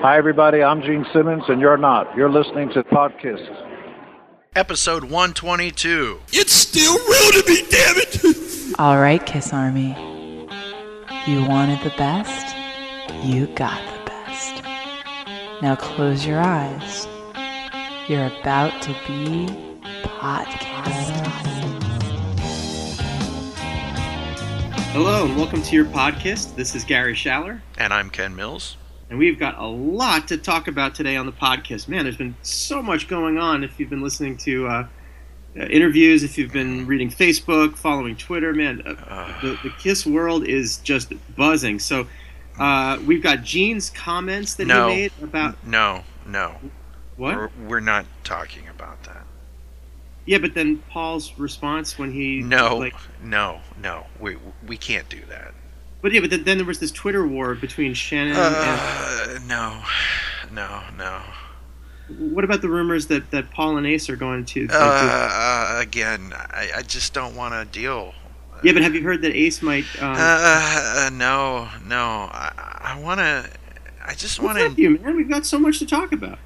Hi, everybody. I'm Gene Simmons, and you're not. You're listening to Podkiss. Episode 122. It's still real to me, damn it! All right, Kiss Army. You wanted the best, you got the best. Now close your eyes. You're about to be podcast. Hello and welcome to your podcast. This is Gary Schaller, And I'm Ken Mills. And we've got a lot to talk about today on the podcast. Man, there's been so much going on. If you've been listening to uh, uh, interviews, if you've been reading Facebook, following Twitter, man, uh, the, the Kiss world is just buzzing. So uh, we've got Gene's comments that No. he made about No, no. what? We're, we're not talking about that. Yeah, but then Paul's response when he No, like, no, no. We, we can't do that. But yeah, but then, then there was this Twitter war between Shannon Uh, no, no, no. what about the rumors that, that Paul and Ace are going to? Uh, uh, again, I, I just don't want to deal. yeah, but have you heard that Ace might? Um, Uh, no, no. I, I want to. I just want to. you man? We've got so much to talk about.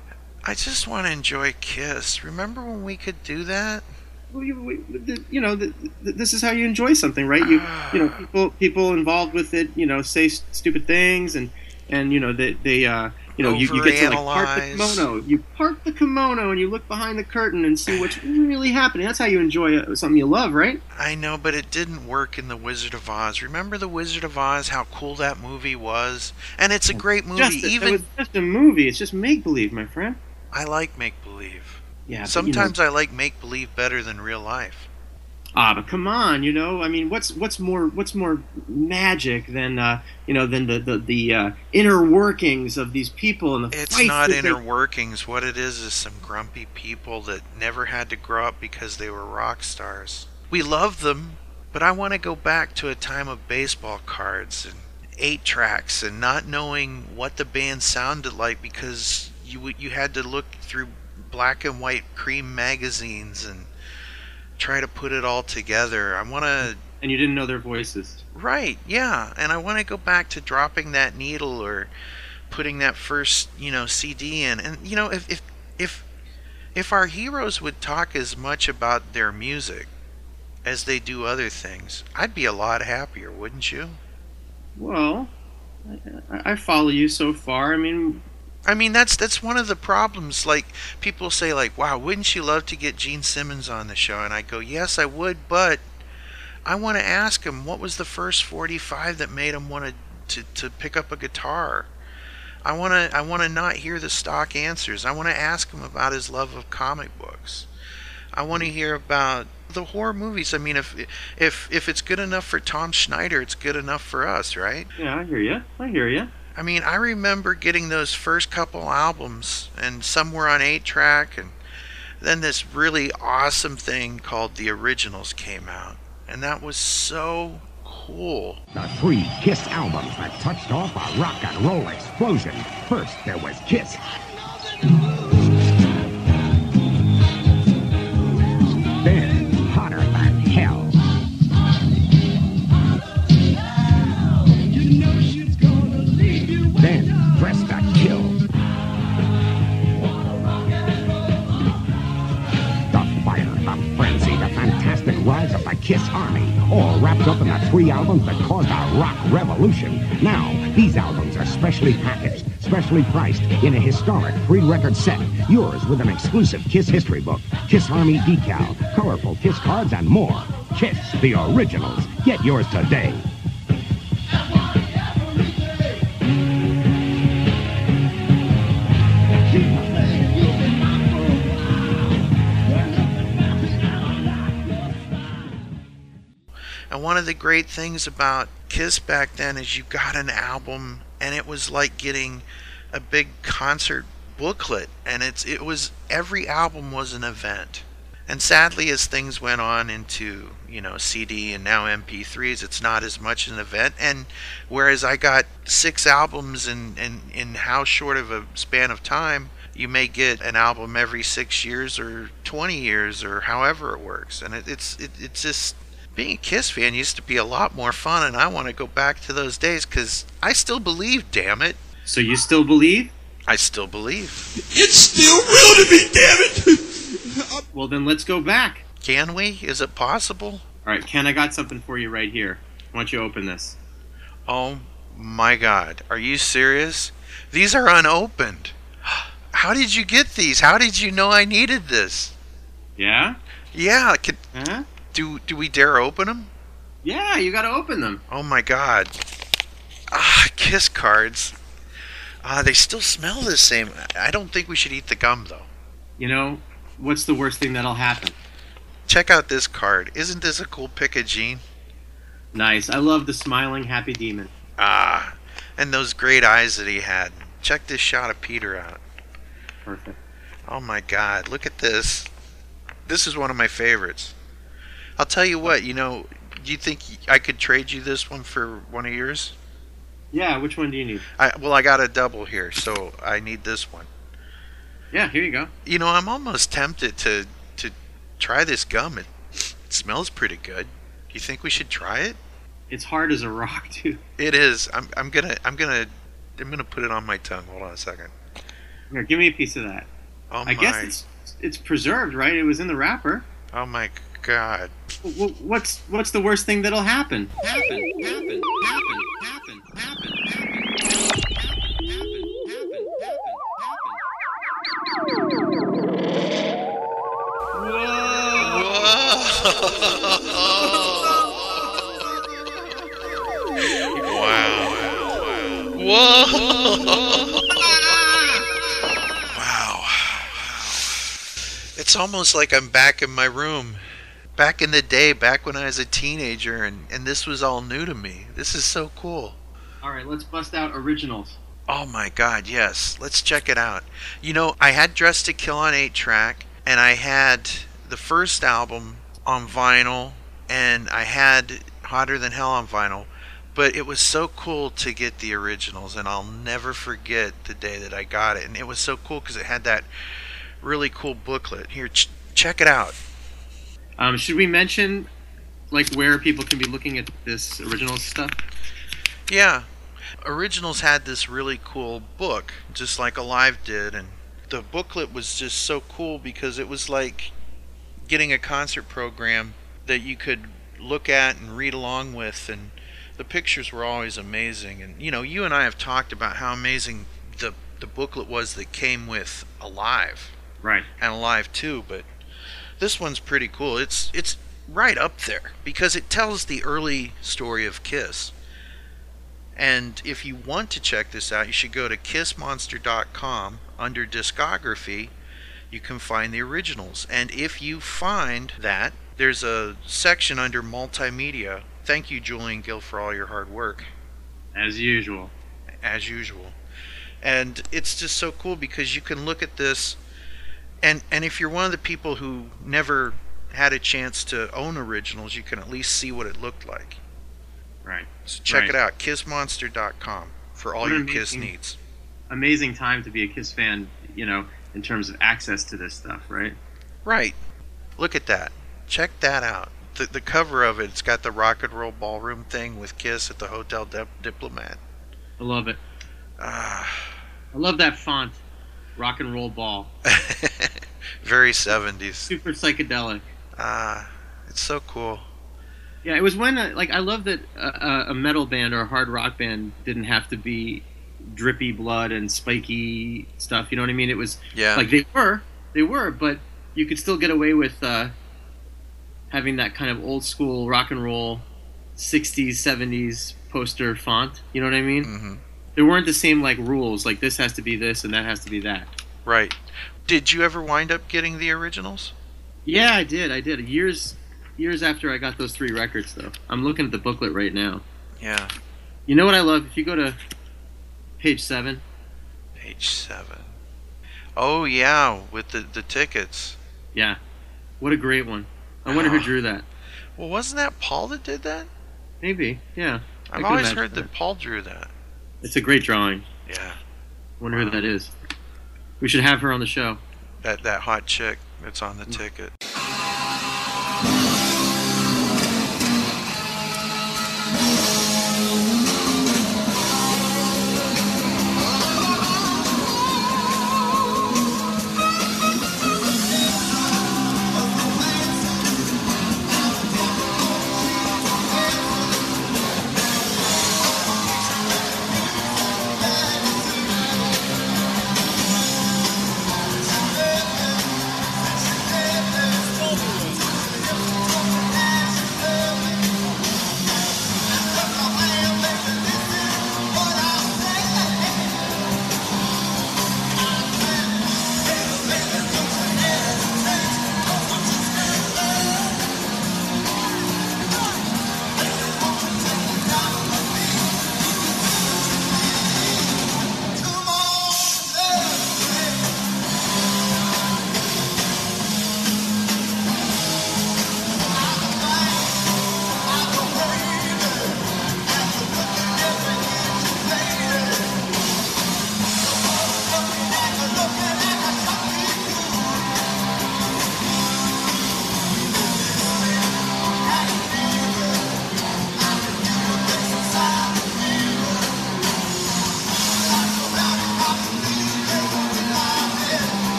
I just want to enjoy Kiss. Remember when we could do that? Well, you—you know, this is how you enjoy something, right? You, you know, people people involved with it, you know, say stupid things, and and you know they they uh, you know you, you get to like part the kimono, you part the kimono, and you look behind the curtain and see what's really happening. That's how you enjoy something you love, right? I know, but it didn't work in The Wizard of Oz. Remember The Wizard of Oz, how cool that movie was? And it's a great movie. Just, it Even was just a movie. It's just make believe, my friend. I like make believe. Yeah. but, you know- Sometimes I like make believe better than real life. Ah, but come on, you know. I mean, what's what's more what's more magic than uh, you know than the the, the uh, inner workings of these people and the It's not that they- inner workings. What it is is some grumpy people that never had to grow up because they were rock stars. We love them, but I want to go back to a time of baseball cards and eight tracks and not knowing what the band sounded like because you you had to look through black and white cream magazines and try to put it all together. I want to and you didn't know their voices. Right, yeah. And I want to go back to dropping that needle or putting that first, you know, CD in. And you know, if if if if our heroes would talk as much about their music as they do other things, I'd be a lot happier, wouldn't you? Well, I, I follow you so far. I mean, I mean, that's that's one of the problems. Like people say, like, "Wow, wouldn't you love to get Gene Simmons on the show?" And I go, "Yes, I would," but I want to ask him what was the first 45 that made him want to to pick up a guitar. I want to I want to not hear the stock answers. I want to ask him about his love of comic books. I want to hear about the horror movies. I mean, if if if it's good enough for Tom Snyder, it's good enough for us, right? yeah, I hear you. I hear you. I mean, I remember getting those first couple albums, and some were on 8 track, and then this really awesome thing called The Originals came out. And that was so cool. The three Kiss albums that touched off a rock and roll explosion. First, there was Kiss. Then, rise of the Kiss Army, all wrapped up in the three albums that caused a rock revolution. Now, these albums are specially packaged, specially priced in a historic three-record set. Yours with an exclusive Kiss history book, Kiss Army decal, colorful Kiss cards, and more. Kiss, the originals. Get yours today. And one of the great things about Kiss back then is you got an album and it was like getting a big concert booklet and it's it was every album was an event. And sadly as things went on into, you know, CD and now MP3s, it's not as much an event. And whereas I got six albums in, in, in how short of a span of time, you may get an album every six years or 20 years or however it works. And it, it's it, it's just being a Kiss fan used to be a lot more fun, and I want to go back to those days because I still believe. Damn it, So you still believe? I still believe. It's still real to me, damn it! Well, then let's go back. Can we? Is it possible? All right, Ken, I got something for you right here. Why don't you open this? Oh my god. Are you serious? These are unopened. How did you get these? How did you know I needed this? Yeah? Yeah, could, Huh? Do do we dare open them? Yeah, you got to open them. Oh my god. Ah, kiss cards. Ah, they still smell the same. I don't think we should eat the gum though. You know, what's the worst thing that'll happen? Check out this card. Isn't this a cool pic of Gene? Nice. I love the smiling happy demon. Ah, and those great eyes that he had. Check this shot of Peter out. Perfect. Oh my god, look at this. This is one of my favorites. I'll tell you what, you know, do you think I could trade you this one for one of yours? Yeah, which one do you need? I well, I got a double here, so I need this one. Yeah, here you go. You know, I'm almost tempted to to try this gum. It, it smells pretty good. Do you think we should try it? It's hard as a rock, too. It is. I'm I'm gonna I'm gonna I'm gonna put it on my tongue. Hold on a second. Here, give me a piece of that. Oh my I my guess it's it's preserved, right? It was in the wrapper. oh my God. What's what's the worst thing that'll happen? Happen, happen, happen, happen, happen, happen. wow. Whoa. Wow. It's almost like I'm back in my room. Back in the day, back when I was a teenager, and, and this was all new to me. This is so cool. All right, let's bust out originals. Oh my god, yes. Let's check it out. You know, I had Dressed to Kill on 8 track, and I had the first album on vinyl, and I had Hotter Than Hell on vinyl. But it was so cool to get the originals, and I'll never forget the day that I got it. And it was so cool because it had that really cool booklet. Here, ch- check it out. Um, should we mention like where people can be looking at this original stuff? Yeah. Originals had this really cool book, just like Alive did, and the booklet was just so cool because it was like getting a concert program that you could look at and read along with, and the pictures were always amazing. And you know, you and I have talked about how amazing the the booklet was that came with Alive Right. and Alive too, but this one's pretty cool. It's it's right up there because it tells the early story of Kiss. And if you want to check this out, you should go to kissmonster.com under discography. You can find the originals. And if you find that, there's a section under multimedia. Thank you, Julian Gill, for all your hard work As usual. as usual. And it's just so cool because you can look at this and and if you're one of the people who never had a chance to own originals, you can at least see what it looked like. Right. So check Right. it out, kissmonster.com for all What your an Kiss needs. Amazing time to be a Kiss fan, you know, in terms of access to this stuff, right? Right. Look at that. Check that out. The, the cover of it, it's got the rock and roll ballroom thing with Kiss at the Hotel Dip- Diplomat. I love it. Ah, I love that font. Rock and roll ball. very 70s. Super psychedelic. Ah, it's so cool. Yeah, it was when uh, like I love that uh, a metal band or a hard rock band didn't have to be drippy blood and spiky stuff. You know what I mean? It was Yeah. like they were, they were, but you could still get away with uh, having that kind of old school rock and roll, '60s, '70s poster font. You know what I mean? hmm There weren't the same like rules. Like this has to be this and that has to be that. Right. Did you ever wind up getting the originals? Yeah, I did. I did. Years, years after I got those three records, though. I'm looking at the booklet right now. Yeah. You know what I love? If you go to page seven, Page seven. Oh yeah, with the the tickets. yeah, what a great one. I wonder who Ah. drew that. Well, wasn't that Paul that did that? Maybe, yeah. I've always heard that that. Paul drew that. It's a great drawing. Yeah. Wonder Wow. who that is. We should have her on the show. That that hot chick that's on the Mm. ticket.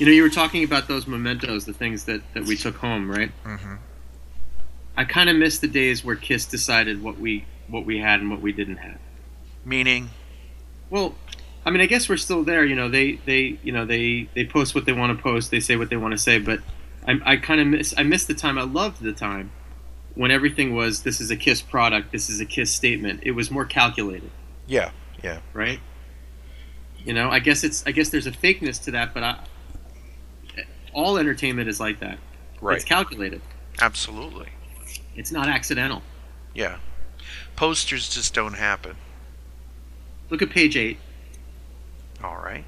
You know, you were talking about those mementos, the things that, that we took home, right? hmm I kind of miss the days where Kiss decided what we what we had and what we didn't have. Meaning, Well, I mean, I guess we're still there. You know, they they you know they they post what they want to post, they say what they want to say, but I, I kind of miss I miss the time. I loved the time when everything was this is a Kiss product, this is a Kiss statement. It was more calculated, yeah, yeah, right? You know, I guess it's I guess there's a fakeness to that, but I, all entertainment is like that. right, It's calculated. absolutely, It's not accidental. yeah. Posters just don't happen. Look at page eight. All right.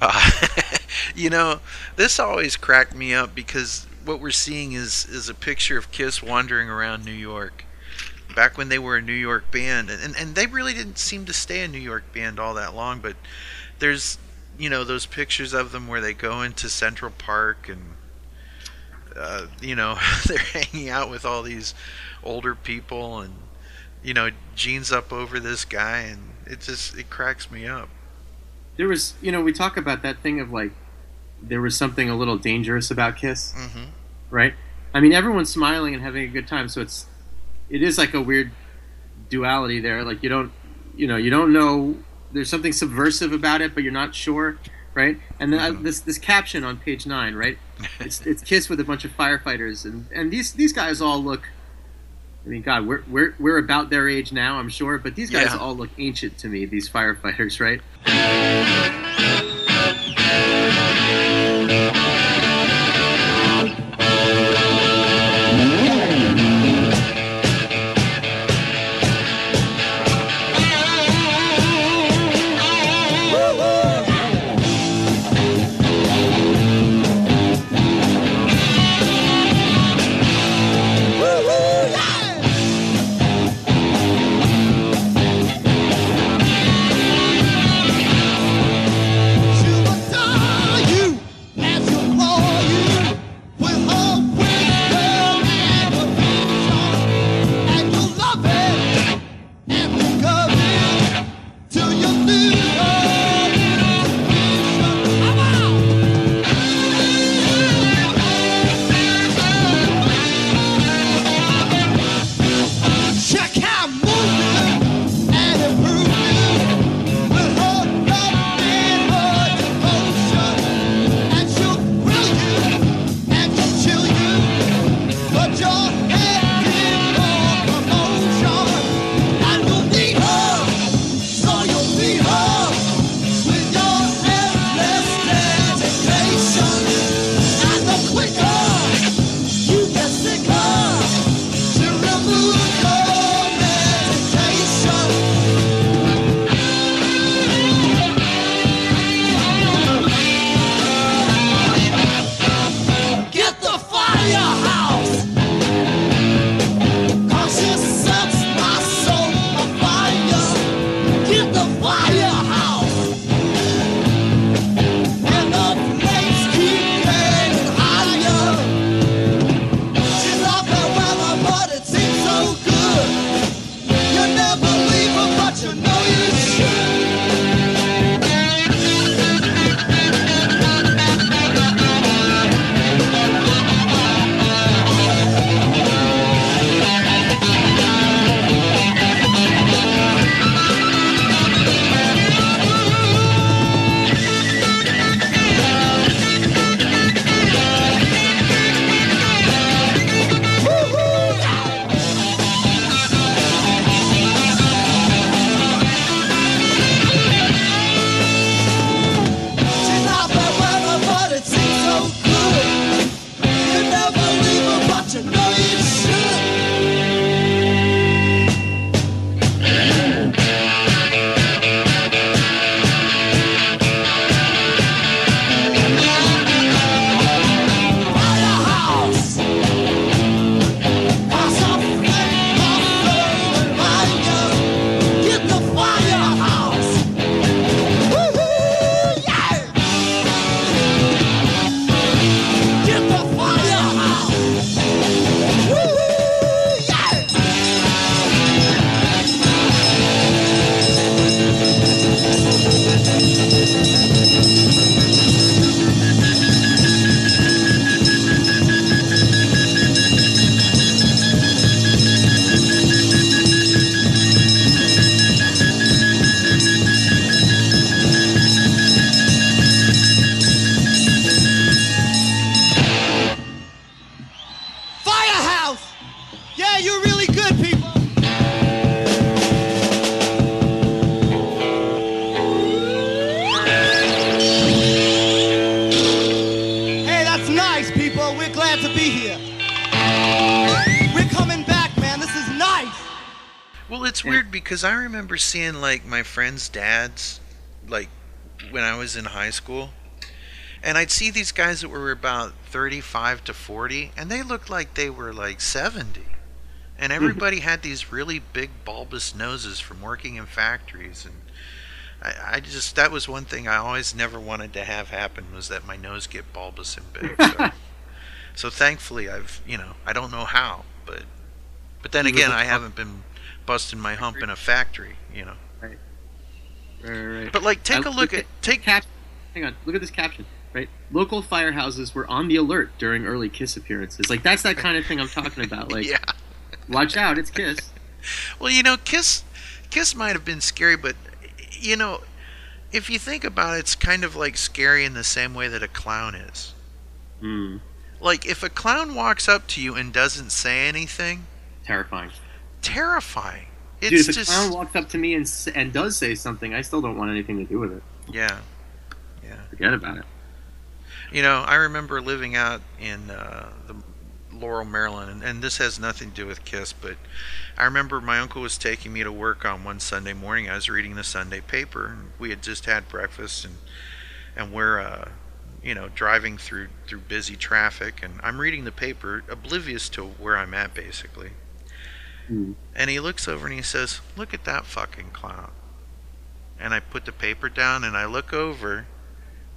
Uh, you know, this always cracked me up because what we're seeing is is a picture of Kiss wandering around New York. Back when they were a New York band, and and they really didn't seem to stay a New York band all that long. But there's you know those pictures of them where they go into Central Park and uh, you know they're hanging out with all these older people and you know jeans up over this guy and it just it cracks me up. There was, you know, we talk about that thing of like there was something a little dangerous about Kiss. Mm-hmm. right? I mean, everyone's smiling and having a good time, so it's it is like a weird duality there. Like you don't, you know, you don't know. There's something subversive about it, but you're not sure, right? And then uh, this this caption on page nine, right? It's it's Kiss with a bunch of firefighters, and and these these guys all look. I mean, God, we're we're we're about their age now, I'm sure, but these guys Yeah. all look ancient to me. These firefighters, right? Because I remember seeing like my friends' dads, like when I was in high school, and I'd see these guys that were about thirty-five to forty, and they looked like they were like seventy, and everybody had these really big bulbous noses from working in factories, and I, I just that was one thing I always never wanted to have happen was that my nose get bulbous and big. So, so thankfully, I've you know I don't know how, but but then You again, I haven't been busting my hump in a factory, you know. Right, right. right. But like, take I a look look at take. Cap- hang on, look at this caption. Right, local firehouses were on the alert during early Kiss appearances. Like that's that kind of thing I'm talking about. Like, Yeah. watch out, it's Kiss. Well, you know, Kiss, Kiss might have been scary, but you know, if you think about it, it's kind of like scary in the same way that a clown is. Hmm, Like, if a clown walks up to you and doesn't say anything, terrifying. Terrifying. It's Dude, if a just clown walks up to me and and does say something, I still don't want anything to do with it. yeah, yeah. Forget about it. You know, I remember living out in uh, the Laurel, Maryland, and, and this has nothing to do with Kiss, but I remember my uncle was taking me to work on one Sunday morning. I was reading the Sunday paper, and we had just had breakfast, and and we're uh, you know driving through through busy traffic, and I'm reading the paper, oblivious to where I'm at, basically. Hmm. And he looks over and he says, "Look at that fucking clown." And I put the paper down and I look over.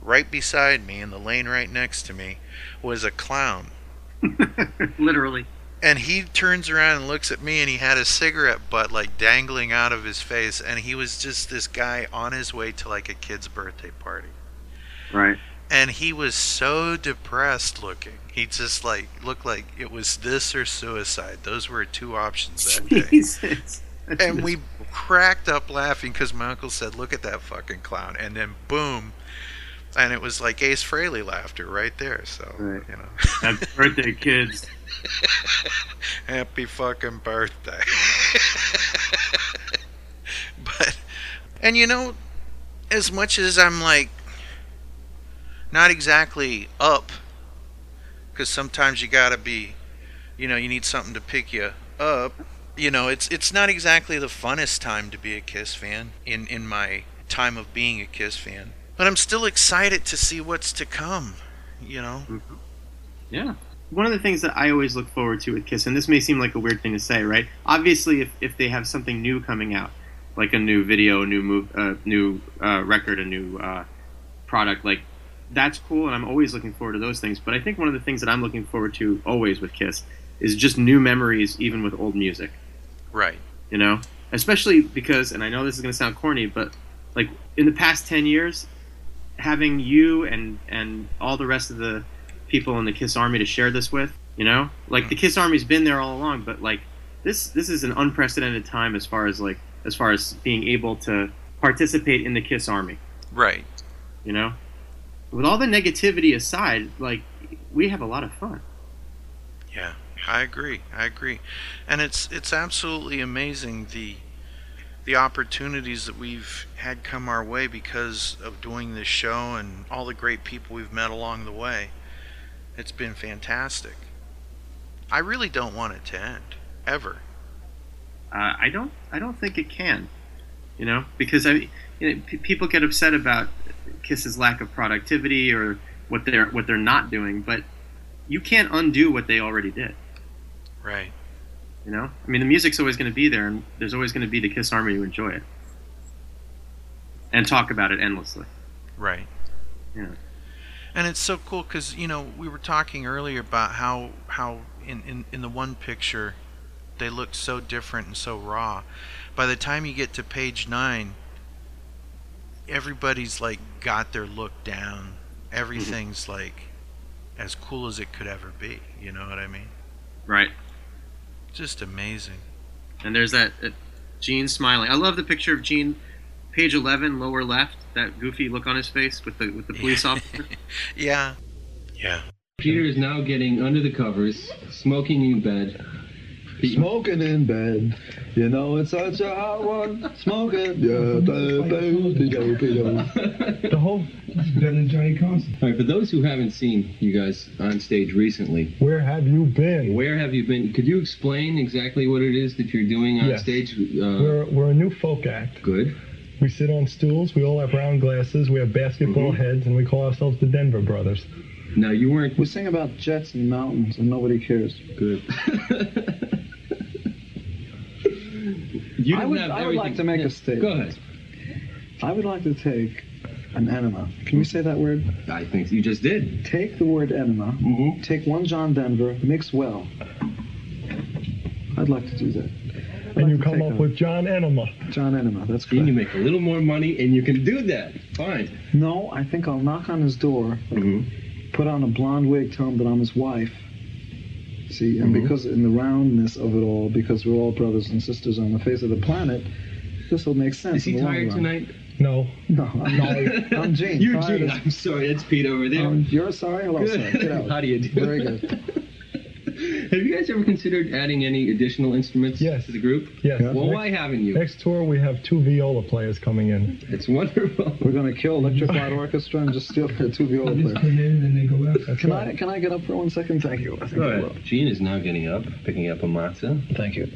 Right beside me, in the lane right next to me, was a clown. Literally. And he turns around and looks at me, and he had a cigarette butt like dangling out of his face, and he was just this guy on his way to like a kid's birthday party. Right. And he was so depressed looking. He just like looked like it was this or suicide. Those were two options that day. Jesus. and we cracked up laughing because my uncle said, "Look at that fucking clown!" And then boom, and it was like Ace Frehley laughter right there. So Right. you know, Happy birthday, kids. happy fucking birthday. but and you know, as much as I'm like not exactly up, because sometimes you gotta be, you know, you need something to pick you up. You know, it's it's not exactly the funnest time to be a Kiss fan in in my time of being a Kiss fan. But I'm still excited to see what's to come. You know. Yeah. One of the things that I always look forward to with Kiss, and this may seem like a weird thing to say, right? Obviously, if, if they have something new coming out, like a new video, a new move, uh, new uh, record, a new uh, product, like that's cool, and I'm always looking forward to those things. But I think one of the things that I'm looking forward to always with Kiss is just new memories, even with old music. Right. You know, especially because, and I know this is going to sound corny, but like in the past ten years, having you and and all the rest of the people in the Kiss Army to share this with, you know, like the mm. Kiss Army's been there all along, but like this this is an unprecedented time as far as like as far as being able to participate in the Kiss Army, Right. you know, with all the negativity aside, like we have a lot of fun. Yeah, I agree. I agree, and it's it's absolutely amazing the the opportunities that we've had come our way because of doing this show and all the great people we've met along the way. It's been fantastic. I really don't want it to end ever. Uh, I don't. I don't think it can. You know, because I, you know, p- people get upset about Kiss's lack of productivity or what they're what they're not doing, but you can't undo what they already did. Right. You know, I mean, the music's always going to be there, and there's always going to be the Kiss Army to enjoy it and talk about it endlessly. Right. Yeah. And it's so cool because you know we were talking earlier about how how in, in in the one picture they look so different and so raw. By the time you get to page nine, everybody's like got their look down. Everything's like as cool as it could ever be. You know what I mean? Right. Just amazing. And there's that uh, Gene smiling. I love the picture of Gene, page 11, lower left. That goofy look on his face with the with the police officer. Yeah. Yeah. Peter is now getting under the covers, smoking in bed, Smoking in bed. You know it's such a hot one. Smoking. Yeah, boo, boo, pedo, pedo. The whole better than Johnny Carson. All right, for those who haven't seen you guys on stage recently, Where have you been? where have you been? Could you explain exactly what it is that you're doing on Yes. stage? Uh, We're we're a new folk act. good. We sit on stools. We all have round glasses. We have basketball Mhm. heads, and we call ourselves the Denver Brothers. Now you weren't We sing about jets and mountains, and nobody cares. good. you I would, have I would like to make Yeah, a statement. Go ahead. I would like to take an enema. Can we say that word? I think you just did. Take the word enema, Mm-hmm. take one John Denver, mix well. I'd like to do that. I'd And like you come up a with John Enema. John Enema. That's good. And you make a little more money, and you can do that. Fine. No, I think I'll knock on his door, Mm-hmm. put on a blonde wig, tell him that I'm his wife. See, and Mhm. because in the roundness of it all, because we're all brothers and sisters on the face of the planet, this will make sense. Is he in the long tired run. tonight? No, No, I'm not. I'm Gene. You're Tired Gene. I'm sorry. That's Pete over there. Um, you're sorry? Hello, sir. Get out. How do you do? Very good. Have you guys ever considered adding any additional instruments Yes. to the group? yes. Yeah. Well, next, why haven't you? next tour we have two viola players coming in. It's wonderful. We're going to kill Electrified Orchestra and just steal the two viola They just players. come in and they go out. That's Can right. I can I get up for one second? Thank you. I think Go ahead. Gene is now getting up, picking up a matzah. Thank you.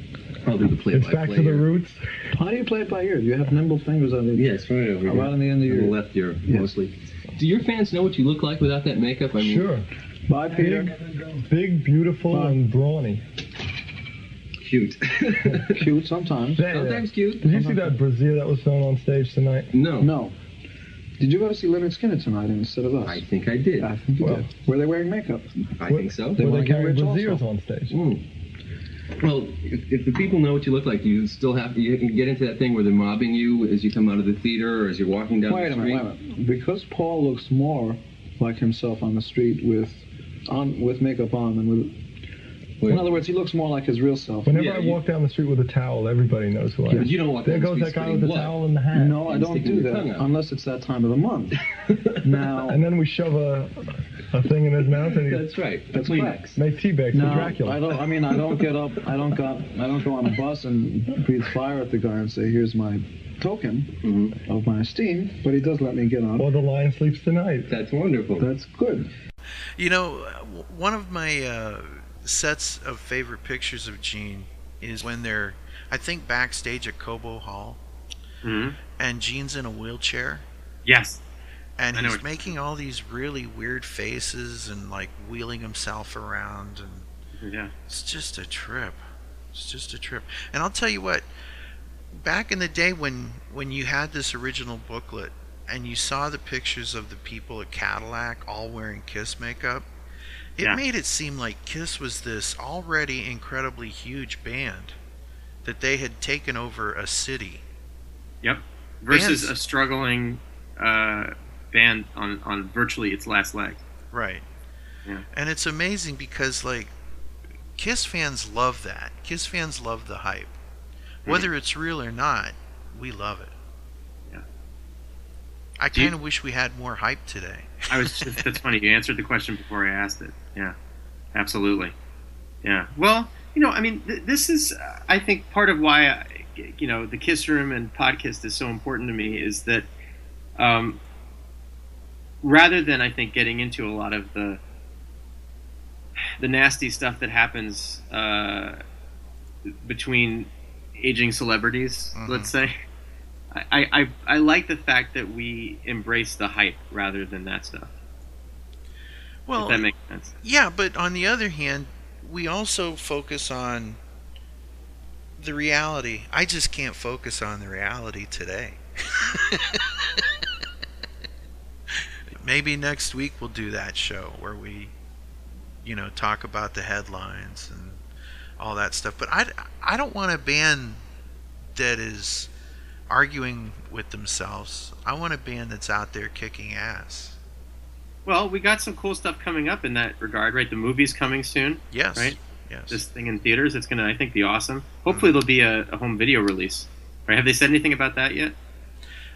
I'll do the It's play-by-play. back to the roots. How do you play it by ear? Do you have nimble fingers on the Yes, right over here. Right on the end of On your- the left ear, Yes. mostly. Do your fans know what you look like without that makeup? I mean, Sure. Bye, Peter. Big, big, beautiful, Bye. and brawny. cute. Cute sometimes. There, there. Sometimes cute. Did you see that brazier that was thrown on stage tonight? No. No. Did you go to see Lynyrd Skynyrd tonight instead of us? I think I did. I think you Well- did. Were they wearing makeup? I think so. They Were wanna they carrying rich braziers on stage? Mm. Well, if, if the people know what you look like, do you still have you can get into that thing where they're mobbing you as you come out of the theater or as you're walking down Wait the a street. minute, wait a minute. Because Paul looks more like himself on the street with on with makeup on than with. Wait. In other words, he looks more like his real self. Whenever Yeah, I you- walk down the street with a towel, everybody knows who I am. but you don't walk There down the goes that guy with the blood. towel and the hat. No, I don't do that unless it's that time of the month. now, And then we shove a, a thing in his mouth and he That's right. That's Kleenex. correct. make teabag for no, Dracula. I don't. I mean, I don't get up. I don't got. I don't go on a bus and breathe fire at the guy and say, "Here's my token Mhm. of my esteem." But he does let me get on. Or the lion sleeps tonight. That's wonderful. That's good. You know, one of my uh, sets of favorite pictures of Gene is when they're, I think, backstage at Cobo Hall, Mhm. and Gene's in a wheelchair, Yes. and I he's making all these really weird faces and like wheeling himself around, and Yeah. it's just a trip. It's just a trip. And I'll tell you what, back in the day when when you had this original booklet and you saw the pictures of the people at Cadillac all wearing Kiss makeup, it Yeah. made it seem like Kiss was this already incredibly huge band that they had taken over a city. Yep. Versus Bands- a struggling uh, band on, on virtually its last leg. Right. Yeah. And it's amazing because like Kiss fans love that. Kiss fans love the hype. Whether it's real or not, we love it. I kind of wish we had more hype today. I was just, that's funny. You answered the question before I asked it. Yeah, absolutely. Yeah. Well, you know, I mean, th- this is, uh, I think, part of why, I, you know, the Kiss Room and podcast is so important to me is that um, rather than, I think, getting into a lot of the the nasty stuff that happens uh, between aging celebrities, Mhm. let's say. I, I, I like the fact that we embrace the hype rather than that stuff. Well, that makes sense. yeah, but on the other hand, we also focus on the reality. I just can't focus on the reality today. Maybe next week we'll do that show where we, you know, talk about the headlines and all that stuff. But I, I don't want a band that is arguing with themselves. I want a band that's out there kicking ass. Well, we got some cool stuff coming up in that regard, right? The movie's coming soon. Yes. Right? Yes. This thing in theaters, it's gonna, I think, be awesome. Hopefully, there'll be a, a home video release. Right? Have they said anything about that yet?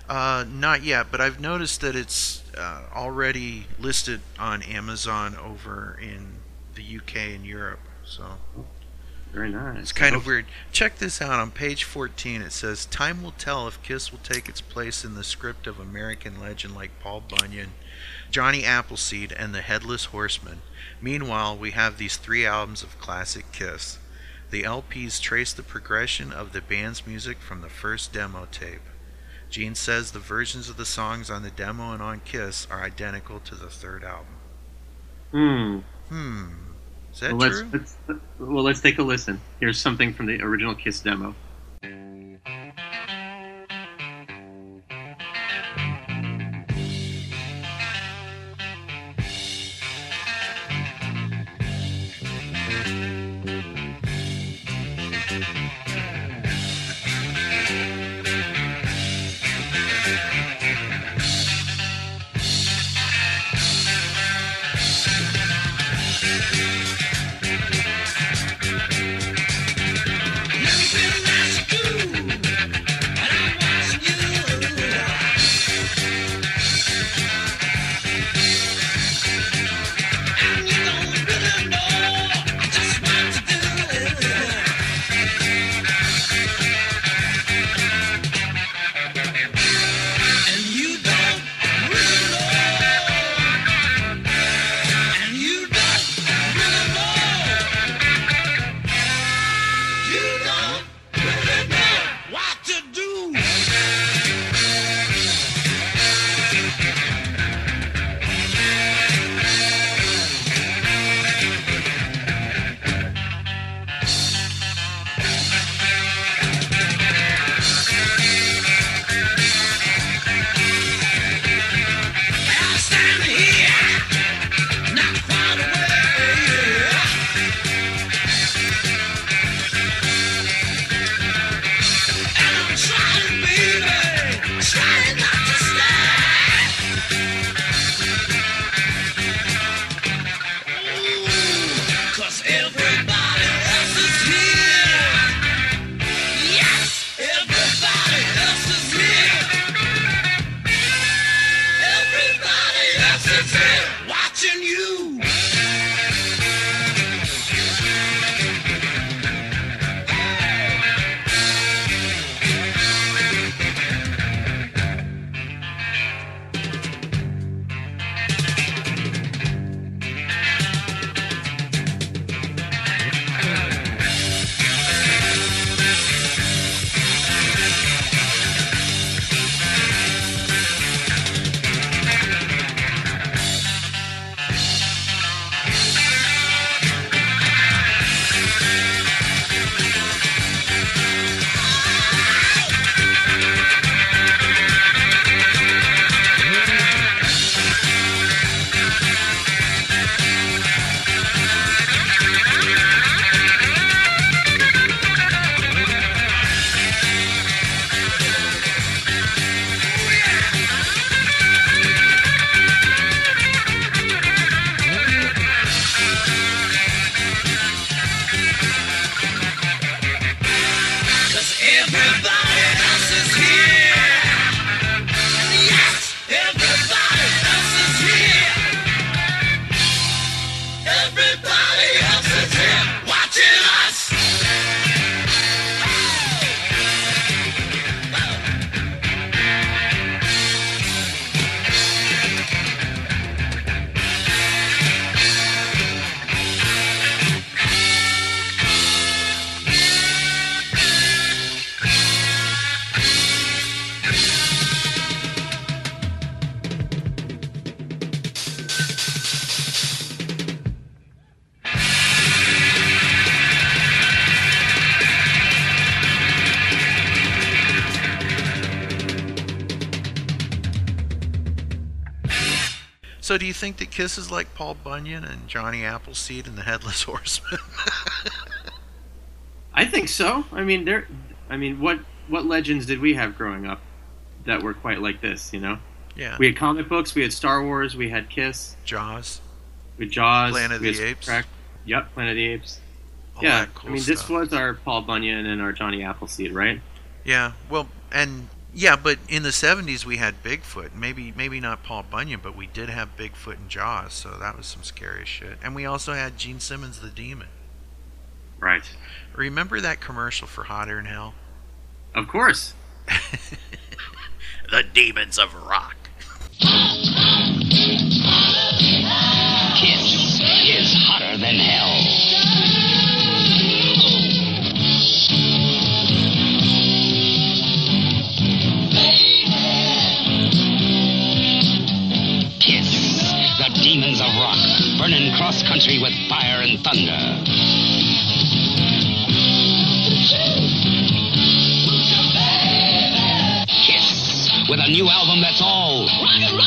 Uh, not yet, but I've noticed that it's uh, already listed on Amazon over in the UK and Europe. So Very nice. It's kind of weird. Check this out on page 14. It says, Time will tell if Kiss will take its place in the script of American legend like Paul Bunyan, Johnny Appleseed, and the Headless Horseman. Meanwhile, we have these three albums of classic Kiss. The LPs trace the progression of the band's music from the first demo tape. Gene says the versions of the songs on the demo and on Kiss are identical to the third album. Hmm. Hmm. Is that well, true? let's, let's well let's take a listen. Here's something from the original Kiss demo. So, do you think that Kiss is like Paul Bunyan and Johnny Appleseed and the Headless Horseman? I think so. I mean, there. I mean, what what legends did we have growing up that were quite like this? You know, yeah. we had comic books, we had Star Wars, we had Kiss, Jaws, we had Jaws, Planet of the Apes. Crack- Yep, Planet of the Apes. all yeah, cool I mean, this was our Paul Bunyan and our Johnny Appleseed, right? Yeah, well, and yeah, but in the '70s we had Bigfoot. Maybe, maybe not Paul Bunyan, but we did have Bigfoot and Jaws, so that was some scary shit. And we also had Gene Simmons, the Demon. Right. Remember that commercial for Hotter Than Hell? Of course. the Demons of Rock. Kiss is hotter than hell. Burning cross country with fire and thunder. Kiss, with a new album that's all rock and roll.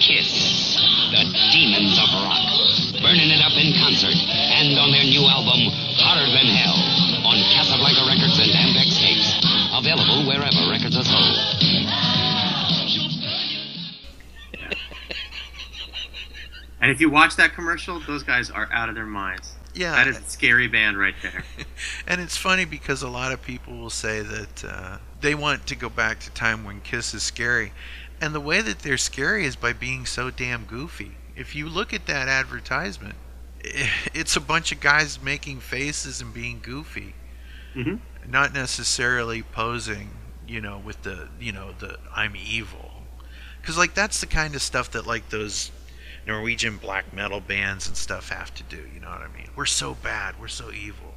Kiss, the demons of rock, burning it up in concert and on their new album, Hotter Than Hell, Casablanca Records and Ampex tapes. Available wherever records are sold. And if you watch that commercial, those guys are out of their minds. Yeah. That is a scary band right there. And it's funny because a lot of people will say that uh, they want to go back to time when Kiss is scary. And the way that they're scary is by being so damn goofy. If you look at that advertisement, it's a bunch of guys making faces and being goofy, hmm not necessarily posing, you know, with the, you know, the I'm evil. Because, like, that's the kind of stuff that, like, those Norwegian black metal bands and stuff have to do. You know what I mean? We're so bad. We're so evil.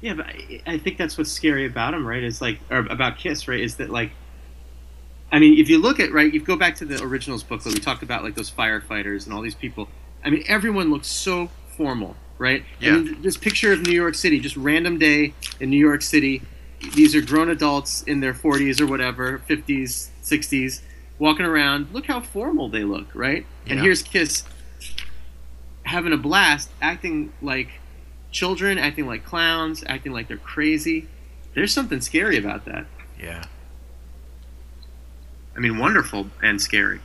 Yeah, but I, I think that's what's scary about them, right? Is like, or about Kiss, right? Is that like, I mean, if you look at right, you go back to the originals booklet. We talked about like those firefighters and all these people. I mean, everyone looks so formal, right? Yeah. I this picture of New York City, just random day in New York City. These are grown adults in their 40s or whatever, 50s, 60s, walking around. Look how formal they look, right? And here's Kiss having a blast, acting like children, acting like clowns, acting like they're crazy. There's something scary about that. Yeah. I mean, wonderful and scary.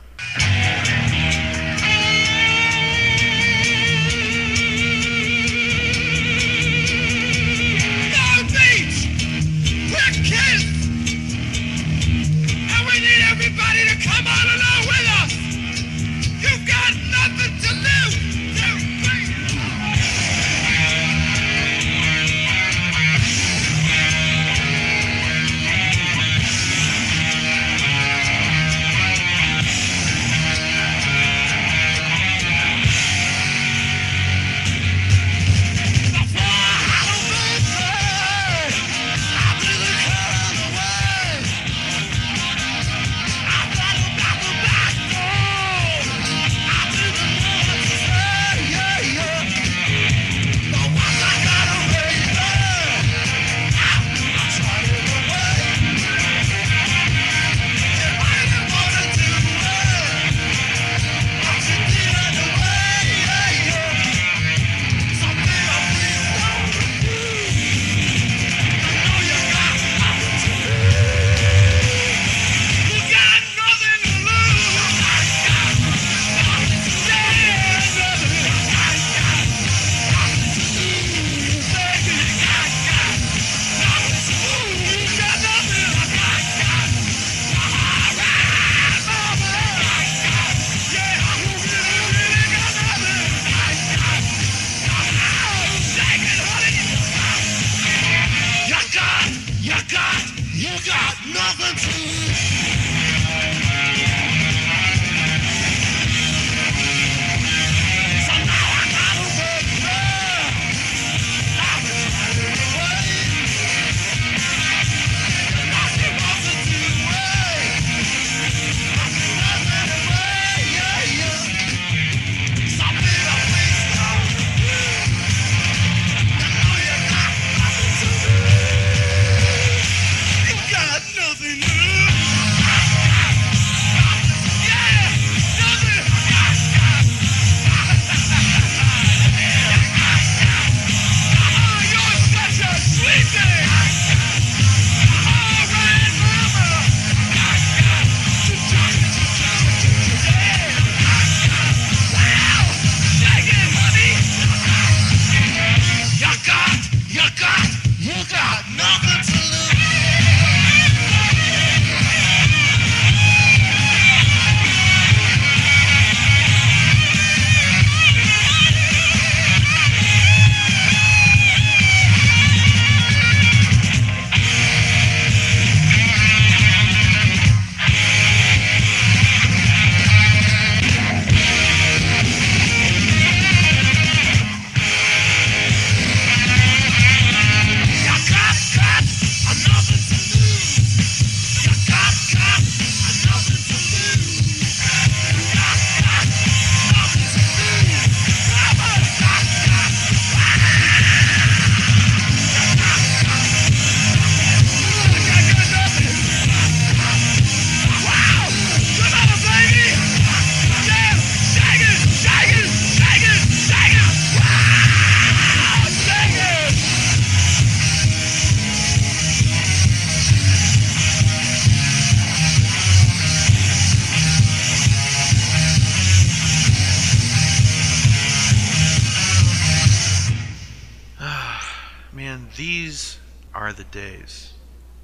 Are the days.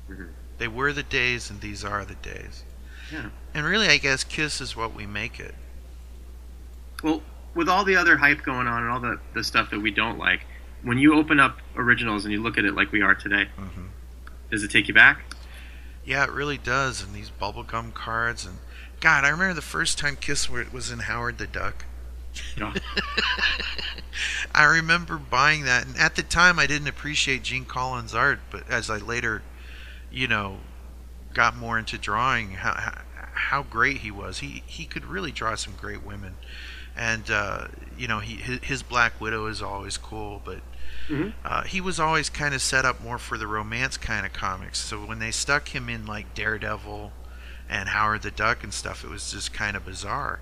Mhm. They were the days, and these are the days. Yeah. And really, I guess Kiss is what we make it. Well, with all the other hype going on and all the, the stuff that we don't like, when you open up originals and you look at it like we are today, Mhm. does it take you back? Yeah, it really does. And these bubblegum cards, and God, I remember the first time Kiss was in Howard the Duck. Yeah. I remember buying that, and at the time, I didn't appreciate Gene Colan's art, but as I later, you know, got more into drawing, how how, how great he was. He he could really draw some great women, and uh, you know, he his, his Black Widow is always cool, but. Mhm. Uh, he was always kind of set up more for the romance kind of comics. So when they stuck him in like Daredevil and Howard the Duck and stuff, it was just kind of bizarre.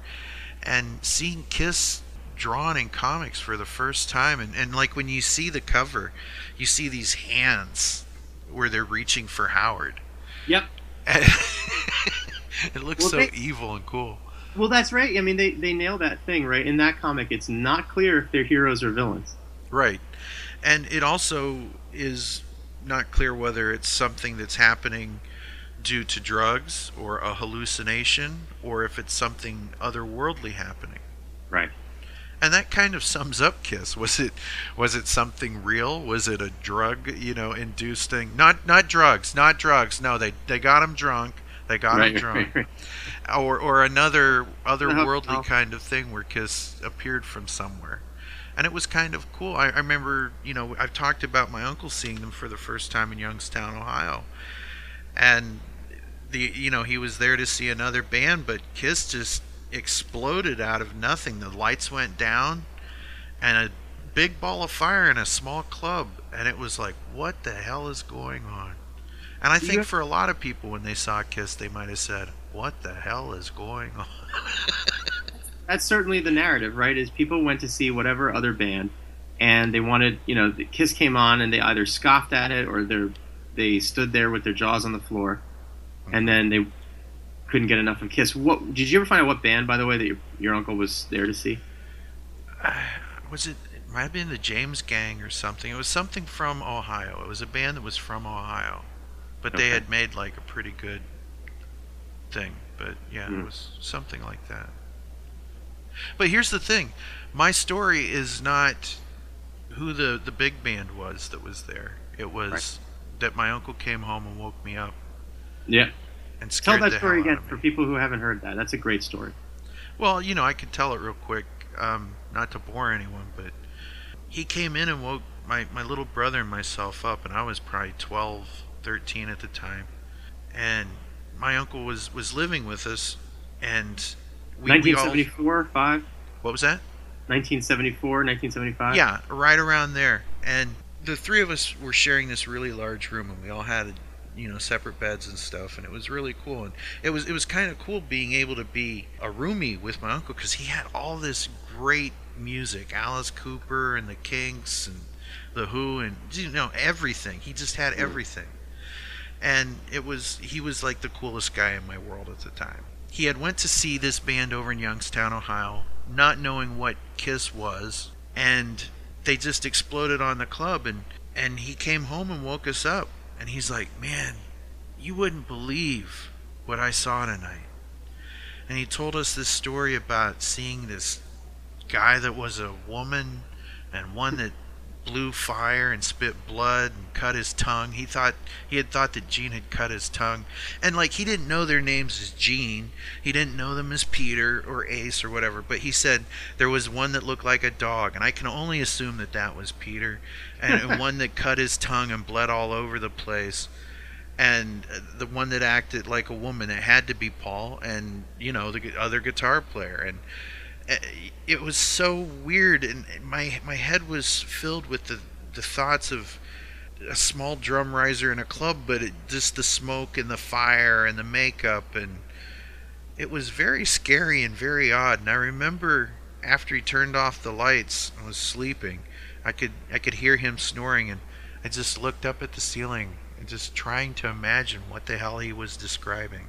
And seeing Kiss drawn in comics for the first time, and, and like when you see the cover, you see these hands where they're reaching for Howard. Yep. it looks Well, so they- evil and cool. Well, that's right. I mean, they, they nail that thing, right? In that comic, it's not clear if they're heroes or villains. Right. And it also is not clear whether it's something that's happening due to drugs or a hallucination or if it's something otherworldly happening. Right. And that kind of sums up Kiss. Was it was it something real? Was it a drug, you know, induced thing? Not not drugs, not drugs. No, they they got him drunk. They got right, him drunk. right, right. Or or another otherworldly no. kind of thing where Kiss appeared from somewhere. And it was kind of cool. I, I remember, you know, I've talked about my uncle seeing them for the first time in Youngstown, Ohio. And the you know, he was there to see another band, but Kiss just exploded out of nothing. The lights went down and a big ball of fire in a small club and it was like, what the hell is going on? And I think Yeah. for a lot of people when they saw Kiss, they might have said, "What the hell is going on?" That's certainly the narrative, right? Is people went to see whatever other band, and they wanted, you know, Kiss came on, and they either scoffed at it or they they stood there with their jaws on the floor, and then they couldn't get enough of Kiss. What did you ever find out what band, by the way, that your, your uncle was there to see? was it? It might have been the James Gang or something. It was something from Ohio. It was a band that was from Ohio, but they had made like a pretty good thing. But yeah, Hmm. it was something like that. But here's the thing: my story is not who the the big band was that was there. It was Right. that my uncle came home and woke me up Yeah. and Tell that the story hell again for people who haven't heard that. That's a great story. Well, you know, I could tell it real quick, um, not to bore anyone, but he came in and woke my, my little brother and myself up, and I was probably 12, 13 at the time. And my uncle was, was living with us, and we, we all. 1974, five. What was that? 1974, 1975. Yeah, right around there. And the three of us were sharing this really large room, and we all had, you know, separate beds and stuff, and it was really cool. And it was it was kind of cool being able to be a roomie with my uncle because he had all this great music, Alice Cooper and the Kinks and the Who, and you know everything. He just had mm. everything, and it was he was like the coolest guy in my world at the time. He had went to see this band over in Youngstown, Ohio, not knowing what Kiss was, and they just exploded on the club and and he came home and woke us up and he's like, "Man, you wouldn't believe what I saw tonight." And he told us this story about seeing this guy that was a woman and one that blew fire and spit blood and cut his tongue. He thought he had thought that Gene had cut his tongue, and like he didn't know their names as Gene. He didn't know them as Peter or Ace or whatever. But he said there was one that looked like a dog, and I can only assume that that was Peter, and, one that cut his tongue and bled all over the place. And uh, the one that acted like a woman, it had to be Paul, and you know the other guitar player, and Uh, it was so weird and my my head was filled with the the thoughts of a small drum riser in a club but it, just the smoke and the fire and the makeup and it was very scary and very odd. And i remember after he turned off the lights and was sleeping i could i could hear him snoring and i just looked up at the ceiling and just trying to imagine what the hell he was describing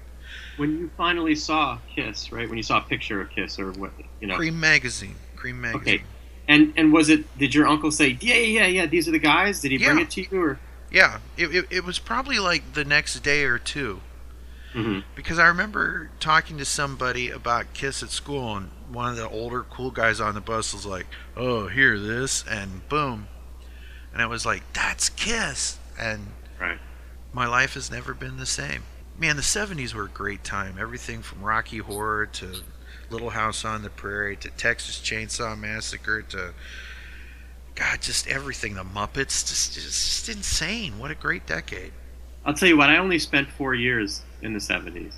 When you finally saw Kiss, right? When you saw a picture of Kiss or what, you know. Creem magazine Creem magazine Okay, And and was it? Did your uncle say, "Yeah, yeah, yeah, these are the guys"? Did he bring it to you, or? Yeah, it, it, it was probably like the next day or two. hmm Because I remember talking to somebody about Kiss at school, and one of the older cool guys on the bus was like, "Oh, hear this," and boom, and I was like, "That's Kiss," and Right. my life has never been the same. Man, the '70s were a great time. Everything from Rocky Horror to Little House on the Prairie to Texas Chainsaw Massacre to God, just everything. The Muppets, just just insane. What a great decade. I'll tell you what. I only spent four years in the '70s,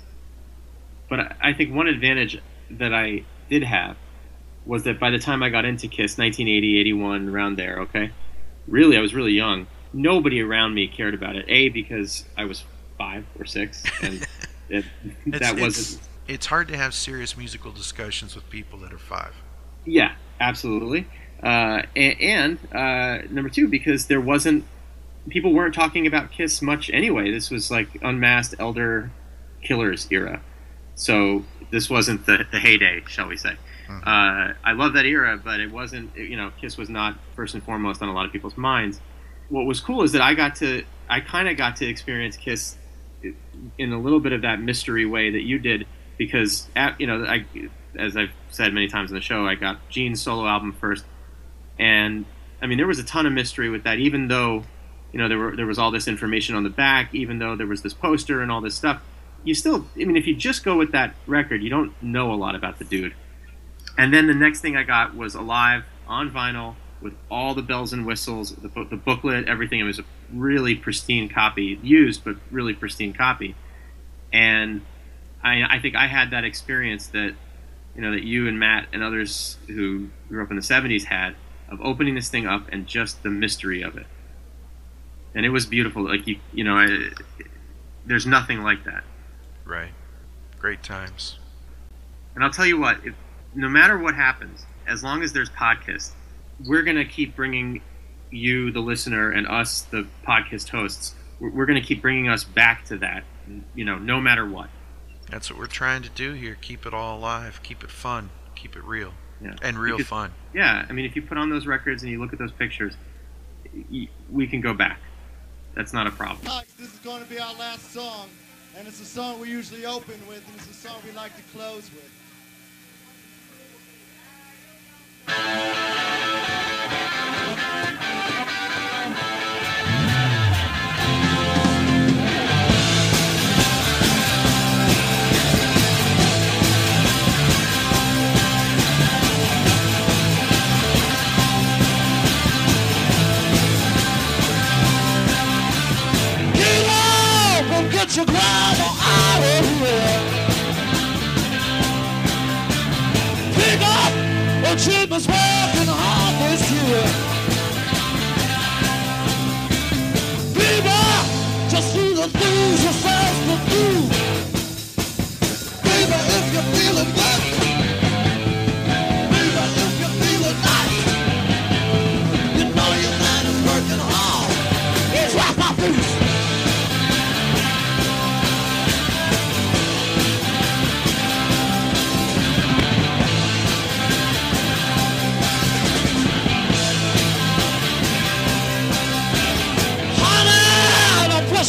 but I, I think one advantage that I did have was that by the time I got into Kiss, 1980, 81, around there, okay, really, I was really young. Nobody around me cared about it. A because I was five or six, and it, It's, that wasn't. it's hard to have serious musical discussions with people that are five. Yeah, absolutely. Uh, and and uh, number two, because there wasn't people weren't talking about Kiss much anyway. This was like unmasked elder killers era, so this wasn't the, the heyday, shall we say? Uh, I love that era, but it wasn't. You know, Kiss was not first and foremost on a lot of people's minds. What was cool is that I got to, I kind of got to experience Kiss in a little bit of that mystery way that you did, because at, you know, I, as I've said many times in the show, I got Gene's solo album first, and I mean there was a ton of mystery with that. Even though, you know, there were there was all this information on the back, even though there was this poster and all this stuff, you still, I mean, if you just go with that record, you don't know a lot about the dude. And then the next thing I got was Alive on vinyl with all the bells and whistles, the, the booklet, everything. It was a really pristine copy, used but really pristine copy. And I, I think I had that experience that you know that you and Matt and others who grew up in the '70s had of opening this thing up and just the mystery of it. And it was beautiful. Like you, you know, I, there's nothing like that. Right. Great times. And I'll tell you what, if, no matter what happens, as long as there's podcasts, we're going to keep bringing you, the listener, and us, the podcast hosts, we're, we're going to keep bringing us back to that, you know, no matter what. That's what we're trying to do here. Keep it all alive. Keep it fun. Keep it real. Yeah. And real Because- fun. Yeah, I mean, if you put on those records and you look at those pictures, y- we can go back. That's not a problem. This is going to be our last song, and it's a song we usually open with, and it's a song we like to close with.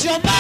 your mind.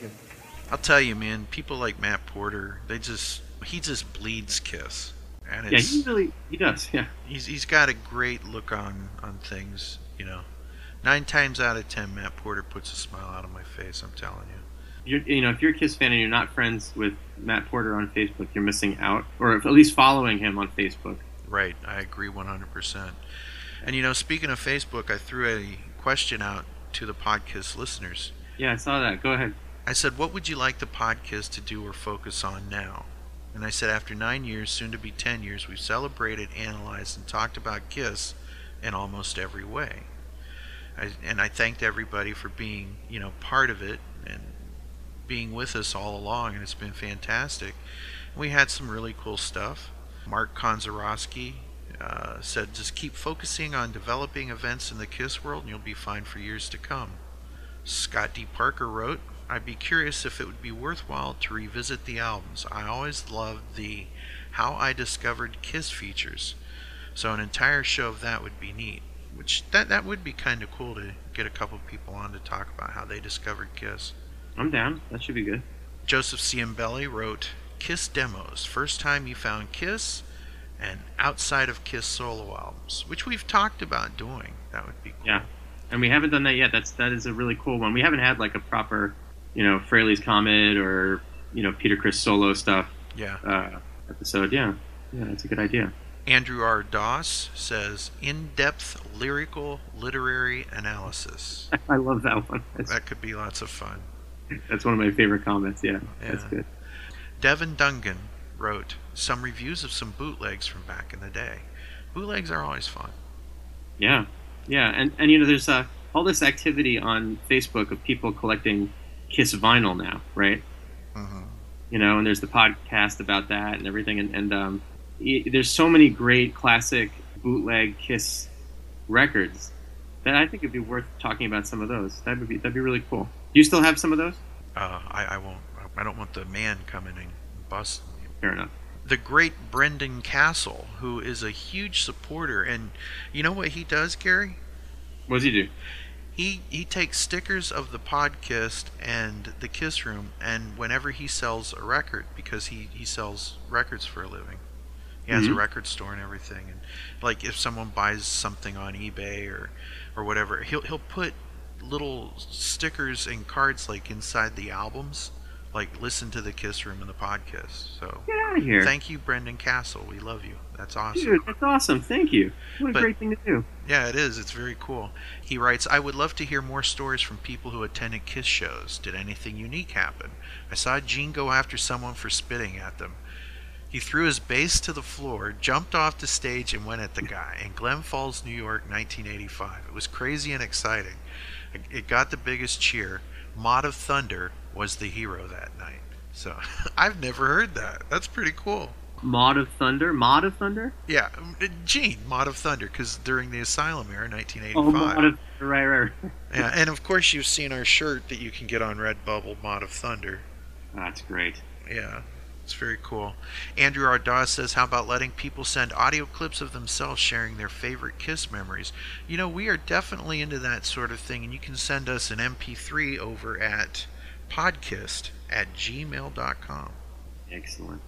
You're really nice. Thank you. I'll tell you, man. People like Matt Porter, they just he just bleeds Kiss, and Yeah, he really he does. Yeah. he's he's got a great look on on things. You know, nine times out of ten, Matt Porter puts a smile out of my face. I'm telling you. You're, you know, if you're a Kiss fan and you're not friends with Matt Porter on Facebook, you're missing out, or at least following him on Facebook. Right, I agree 100%. And you know, speaking of Facebook, I threw a question out to the podcast listeners. Yeah, I saw that. Go ahead. I said, What would you like the podcast to do or focus on now? And I said, After nine years, soon to be 10 years, we've celebrated, analyzed, and talked about Kiss in almost every way. I, and I thanked everybody for being, you know, part of it and being with us all along, and it's been fantastic. We had some really cool stuff. Mark Konzarowski uh, said, just keep focusing on developing events in the KISS world, and you'll be fine for years to come. Scott D. Parker wrote, I'd be curious if it would be worthwhile to revisit the albums. I always loved the How I Discovered Kiss features, so an entire show of that would be neat. Which that that would be kind of cool to get a couple people on to talk about how they discovered Kiss. I'm down. That should be good. Joseph Ciambelli wrote Kiss demos, first time you found Kiss, and outside of Kiss solo albums, which we've talked about doing. That would be cool. Yeah, and we haven't done that yet. That's that is a really cool one. We haven't had like a proper, you know, Frehley's Comet or you know Peter Criss solo stuff. Yeah. Uh, episode. Yeah, yeah, that's a good idea. Andrew R. Doss says in-depth lyrical literary analysis. I love that one. That's, That could be lots of fun. that's one of my favorite comments. Yeah, that's Yeah. good. Devin Dungan wrote some reviews of some bootlegs from back in the day. Bootlegs are always fun. Yeah, yeah, and and you know, there's uh, all this activity on Facebook of people collecting Kiss vinyl now, right? Mhm. You know, and there's the podcast about that and everything, and, and um, y- there's so many great classic bootleg Kiss records that I think it'd be worth talking about some of those. That would be that'd be really cool. Do you still have some of those? Uh, I, I won't. I don't want the man coming and busting me. Fair enough. the great Brendan Castle, who is a huge supporter, and you know what he does, Gary? What does he do? He he takes stickers of the podcast and the Kiss Room, and whenever he sells a record, because he he sells records for a living, he has a Mhm. record store and everything, and like if someone buys something on eBay or or whatever, he'll he'll put little stickers and cards like inside the albums, like listen to the Kiss Room and the podcast. So Get out of here. Thank you, Brendan Castle. We love you. That's awesome. Dude, that's awesome. Thank you. What a But- great thing to do. Yeah, it is. It's very cool. He writes, I would love to hear more stories from people who attended Kiss shows. Did anything unique happen? I saw Gene go after someone for spitting at them. He threw his bass to the floor, jumped off the stage, and went at the guy in Glen Falls, New York, 1985. It was crazy and exciting. It- It got the biggest cheer. Mod of Thunder was the hero that night. So I've never heard that. That's pretty cool. Mod of Thunder. Mod of Thunder. Yeah, um, uh, Gene, Mod of Thunder, because during the Asylum era, 1985. Oh, Mod of right, right. right. Yeah, and of course you've seen our shirt that you can get on Redbubble, Mod of Thunder. That's great. Yeah, it's very cool. Andrew Ardaw says, "How about letting people send audio clips of themselves sharing their favorite Kiss memories?" You know, we are definitely into that sort of thing, and you can send us an MP3 over at podcast at gmail.com. Excellent.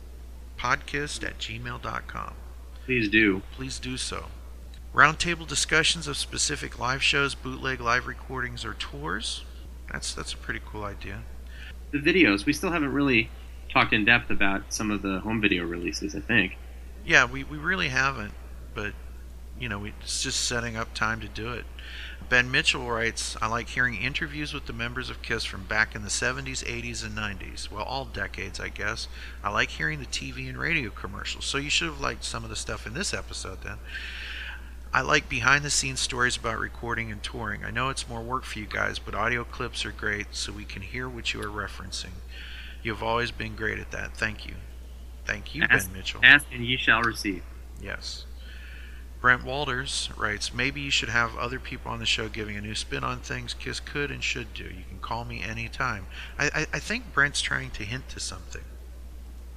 Podcast at gmail.com. Please do. Please do so. Roundtable discussions of specific live shows, bootleg live recordings, or tours. That's that's a pretty cool idea. The videos. We still haven't really talked in depth about some of the home video releases. I think. Yeah, we, we really haven't, but you know, we, it's just setting up time to do it. Ben Mitchell writes, I like hearing interviews with the members of KISS from back in the 70s, 80s, and 90s. Well, all decades, I guess. I like hearing the TV and radio commercials, so you should have liked some of the stuff in this episode then. I like behind the scenes stories about recording and touring. I know it's more work for you guys, but audio clips are great so we can hear what you are referencing. You've always been great at that. Thank you. Thank you, ask, Ben Mitchell. Ask and ye shall receive. Yes. Brent Walters writes, maybe you should have other people on the show giving a new spin on things Kiss could and should do. You can call me anytime. I, I, I think Brent's trying to hint to something.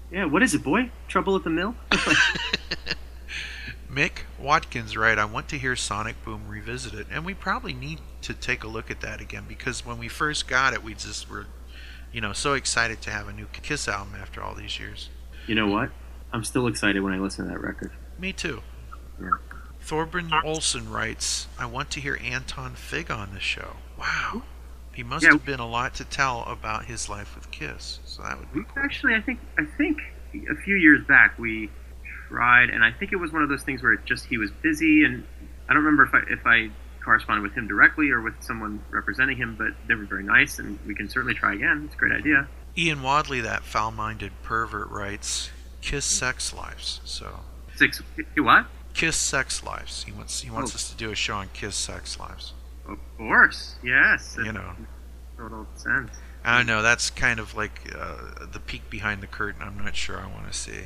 Yeah. What is it, boy? Trouble at the mill. Mick Watkins, right? I want to hear Sonic Boom revisited, and we probably need to take a look at that again because when we first got it, we just were, you know, so excited to have a new Kiss album after all these years. You know what? I'm still excited when I listen to that record. Me too. Yeah. Thorben Olson writes, I want to hear Anton Fig on the show. Wow. He must Yeah. have been a lot to tell about his life with Kiss. So that would be We actually, I think, I think a few years back we tried, and I think it was one of those things where it just he was busy, and I don't remember if I if I corresponded with him directly or with someone representing him, but they were very nice, and we can certainly try again. It's a great idea. Ian Wadley, that foul minded pervert, writes, Kiss Sex Lives. So Six, what? Kiss Sex Lives. He wants he wants Oh. us to do a show on Kiss Sex Lives. Of course, yes. You know. total sense. I don't know. That's kind of like uh, the peek behind the curtain. I'm not sure I want to see.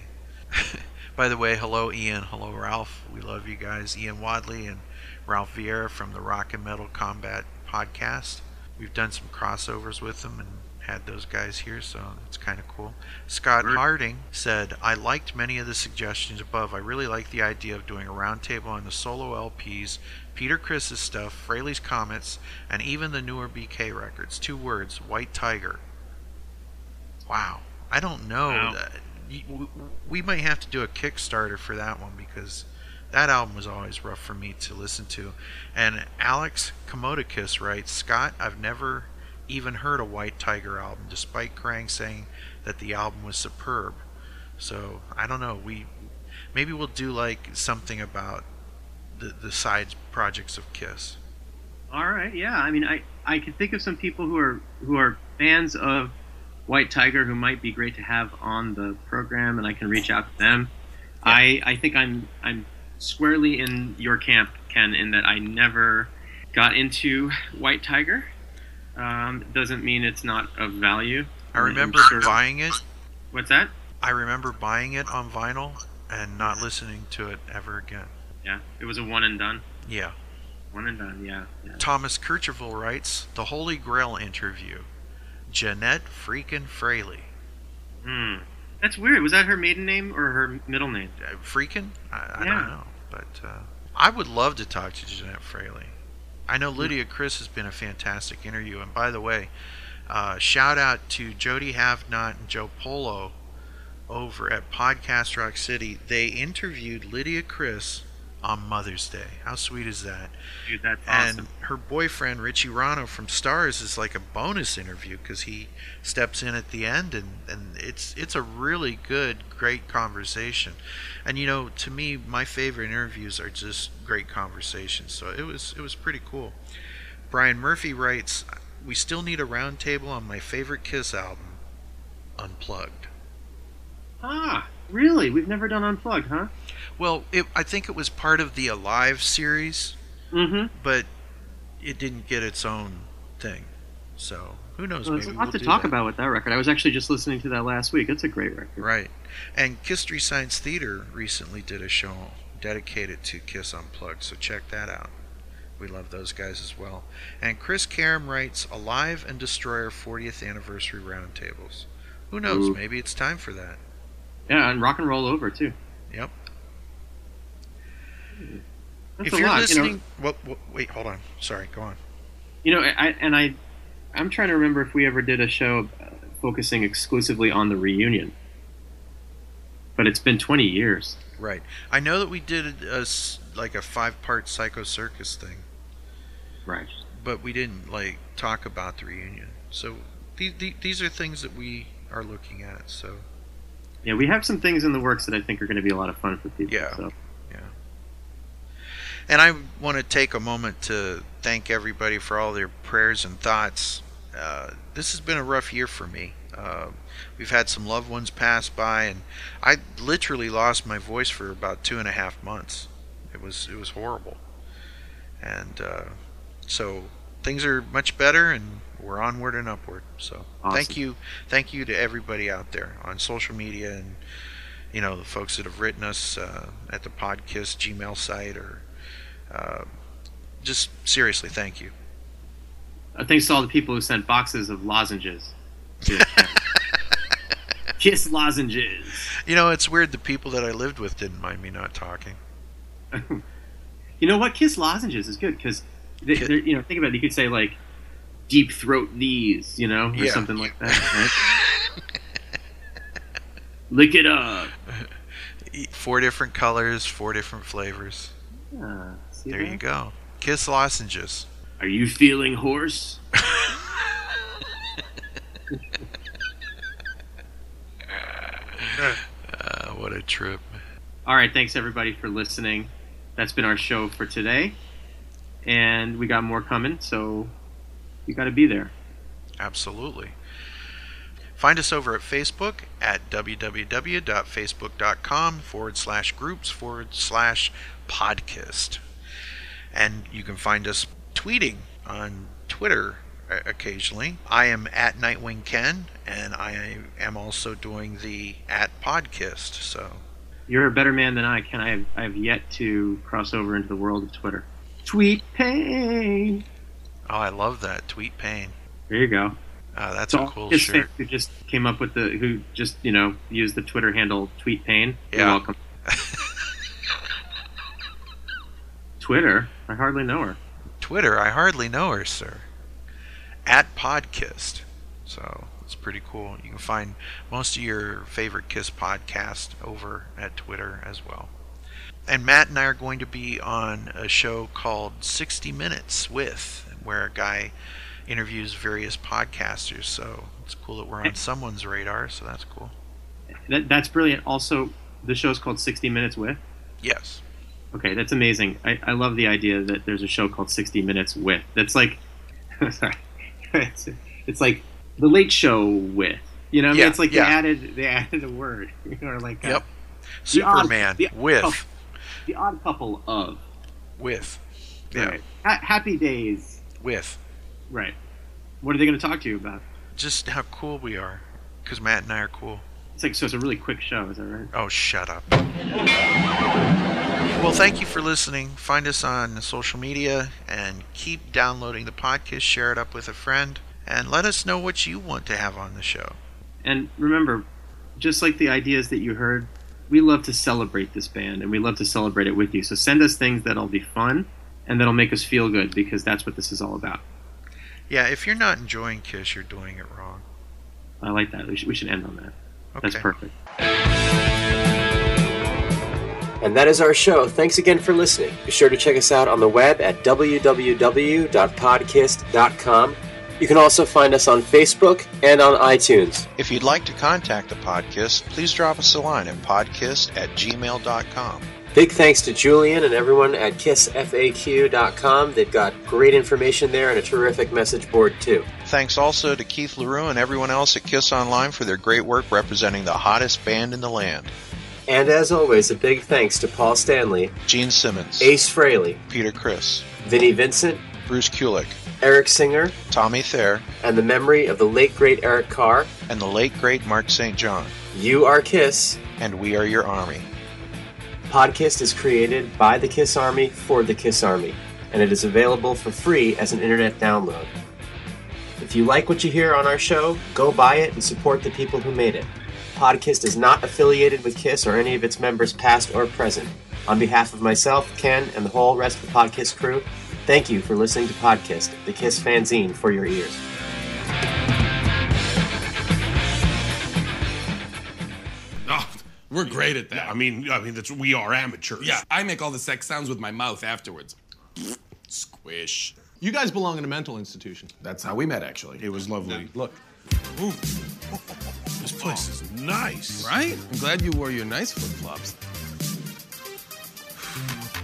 By the way, hello Ian, hello Ralph. We love you guys. Ian Wadley and Ralph Vieira from the Rock and Metal Combat podcast. We've done some crossovers with them and had those guys here, so it's kind of cool. Scott Harding said, I liked many of the suggestions above. I really like the idea of doing a roundtable on the solo LPs, Peter Criss's stuff, Frehley's Comets, and even the newer BK records. Two words, White Tiger. Wow. I don't know. Wow. that- We might have to do a Kickstarter for that one because that album was always rough for me to listen to. And Alex Komodakis writes, Scott, I've never even heard a White Tiger album, despite Krang saying that the album was superb. So I don't know. We maybe we'll do like something about the the side projects of Kiss. All right, yeah. I mean, I I can think of some people who are who are fans of White Tiger who might be great to have on the program, and I can reach out to them. I I think I'm I'm squarely in your camp, Ken, in that I never got into White Tiger. Um, doesn't mean it's not of value. I remember sure- buying it. What's that? I remember buying it on vinyl and not listening to it ever again. Yeah, it was a one and done. Yeah. One and done. Yeah. yeah. Thomas Kirchhoff writes The Holy Grail interview. Jeanette freaking Frehley. Hmm. That's weird. Was that her maiden name or her middle name? Uh, freaking? I, I Yeah. don't know. But uh, I would love to talk to Jeanette Frehley. I know Lydia Criss has been a fantastic interview. And by the way, uh, shout out to Jody Havnot and Joe Polo over at Podcast Rock City. They interviewed Lydia Criss on Mother's Day. How sweet is that? Dude, that's and awesome. her boyfriend Richie Ranno from Starz is like a bonus interview because he steps in at the end, and, and it's it's a really good, great conversation. And you know, to me, my favorite interviews are just great conversations. So it was it was pretty cool. Brian Murphy writes, "We still need a roundtable on my favorite Kiss album, Unplugged." Ah, really? We've never done unplugged, huh? Well, it, I think it was part of the Alive series, Mm-hmm. but it didn't get its own thing. So who knows? Well, there's a lot we'll to talk that. about with that record. I was actually just listening to that last week. It's a great record. Right. And Kiss Science Theater recently did a show dedicated to Kiss Unplugged, so check that out. We love those guys as well. And Chris Karam writes Alive and Destroyer 40th Anniversary Roundtables. Who knows? Ooh. Maybe it's time for that. Yeah, and rock and roll over too. Yep. That's if you're lot, listening, you know. well, well, wait, hold on. Sorry, go on. You know, I and I, I'm trying to remember if we ever did a show uh, focusing exclusively on the reunion. But it's been 20 years. Right. I know that we did a, like a five-part Psycho Circus thing, Right. but we didn't like talk about the reunion. So these these are things that we are looking at. So Yeah, we have some things in the works that I think are going to be a lot of fun for people. Yeah. So. And I want to take a moment to thank everybody for all their prayers and thoughts. Uh, this has been a rough year for me. Uh, we've had some loved ones pass by, and I literally lost my voice for about two and a half months. It was it was horrible, and uh, so things are much better, and we're onward and upward. So thank you, thank you to everybody out there on social media and you know the folks that have written us uh, at the podcast Gmail site or uh, just seriously thank you. Uh, thanks to all the people who sent boxes of lozenges. to- Kiss lozenges. You know, it's weird. The people that I lived with didn't mind me not talking. You know what? Kiss lozenges is good because you know think about it. You could say like deep throat these, you know, or Yeah. something like that. Right? Lick it up. Four different colors, four different flavors. Ah, see There that? you go. Kiss lozenges. Are you feeling hoarse? Uh, what a trip. All right, thanks everybody for listening. That's been our show for today, and we got more coming, so you got to be there. Absolutely. Find us over at Facebook at www.facebook.com forward slash groups forward slash podcast. And you can find us tweeting on Twitter uh, occasionally. I am at Nightwing Ken, and I am also doing the at podcast. So You're a better man than I can. I have, I have yet to cross over into the world of Twitter. Tweet pain. Oh, I love that tweet pain. There you go. Uh, that's So a cool shirt. Who just came up with the who just you know used the Twitter handle tweet pain. You're Yeah. welcome. Twitter. I hardly know her. Twitter, I hardly know her, sir. At Podcast. So it's pretty cool. You can find most of your favorite Kiss podcast over at Twitter as well. And Matt and I are going to be on a show called 60 Minutes with, where a guy interviews various podcasters. So it's cool that we're on someone's radar. So that's cool. That, that's brilliant. Also, the show is called 60 Minutes with. Yes. Okay, that's amazing. I, I love the idea that there's a show called 60 Minutes with. That's like, sorry, it's, it's like the Late Show with. You know, what I mean? It's like yeah. they added they added a word, or like uh, Yep. the odd- Superman the- with. oh, the odd couple of With. Yeah. right. Ha- happy days. With. Right. What are they going to talk to you about? Just how cool we are. Because Matt and I are cool. It's like so. It's a really quick show. Is that right? Oh, shut up. Well, thank you for listening. Find us on social media and keep downloading the podcast. Share it up with a friend and let us know what you want to have on the show. And remember, just like the ideas that you heard, we love to celebrate this band and we love to celebrate it with you. So send us things that'll be fun and that'll make us feel good because that's what this is all about. Yeah, if you're not enjoying Kiss, you're doing it wrong. I like that. We should, we should end on that. That's perfect. And that is our show. Thanks again for listening. Be sure to check us out on the web at www.podcast.com. You can also find us on Facebook and on iTunes. If you'd like to contact the podcast, please drop us a line at podcast at gmail.com. Big thanks to Julian and everyone at kissfaq.com. They've got great information there and a terrific message board, too. Thanks also to Keith Leroux and everyone else at Kiss Online for their great work representing the hottest band in the land. And as always, a big thanks to Paul Stanley, Gene Simmons, Ace Frehley, Peter Criss, Vinnie Vincent, Bruce Kulick, Eric Singer, Tommy Thayer, and the memory of the late great Eric Carr. and the late great Mark St. John. You are Kiss. And we are your army. Podkiss is created by the Kiss Army for the Kiss Army, and it is available for free as an internet download. If you like what you hear on our show, go buy it and support the people who made it. Podkiss is not affiliated with Kiss or any of its members, past or present. On behalf of myself, Ken, and the whole rest of the Podkiss crew, thank you for listening to Podkiss, the Kiss fanzine for your ears. Oh, we're great at that. I mean, I mean, that's we are amateurs. Yeah, I make all the sex sounds with my mouth afterwards. Squish. You guys belong in a mental institution. That's how we met, actually. It was lovely. Look. This place is nice. Right? I'm glad you wore your nice flip flops.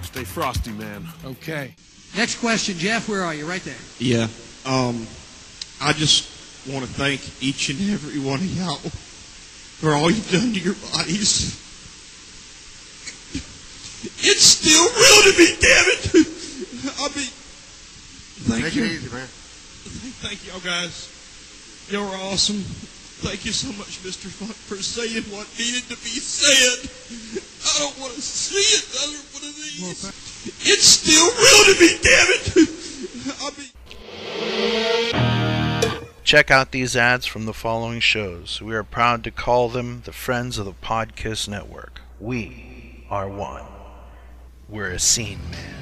Stay frosty, man. Okay. Next question, Jeff. Where are you? Right there. Yeah. Um, I just want to thank each and every one of y'all for all you've done to your bodies. It's still real to me, damn it. I mean, thank Take you. it easy, man. Thank y'all guys. Y'all are awesome. Thank you so much, Mr. Funk, for saying what needed to be said. I don't want to see another one of these. It's still real to me, damn it. I mean, Check out these ads from the following shows. We are proud to call them the Friends of the Podcast Network. We are one. we're a scene man.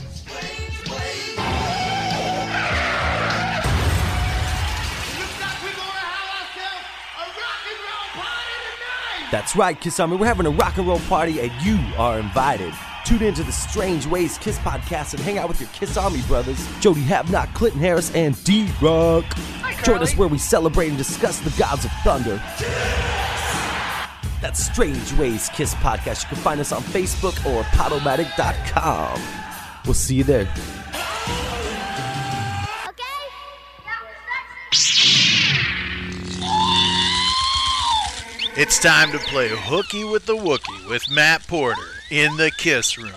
That's right, Kiss Army. We're having a rock and roll party, and you are invited. Tune into the Strange Ways Kiss podcast and hang out with your Kiss Army brothers, Jody Havnock, Clinton Harris, and D Rock. Join us where we celebrate and discuss the gods of thunder. That's Strange Ways Kiss podcast. You can find us on Facebook or podomatic.com. We'll see you there. It's time to play hooky with the Wookie with Matt Porter in the Kiss Room.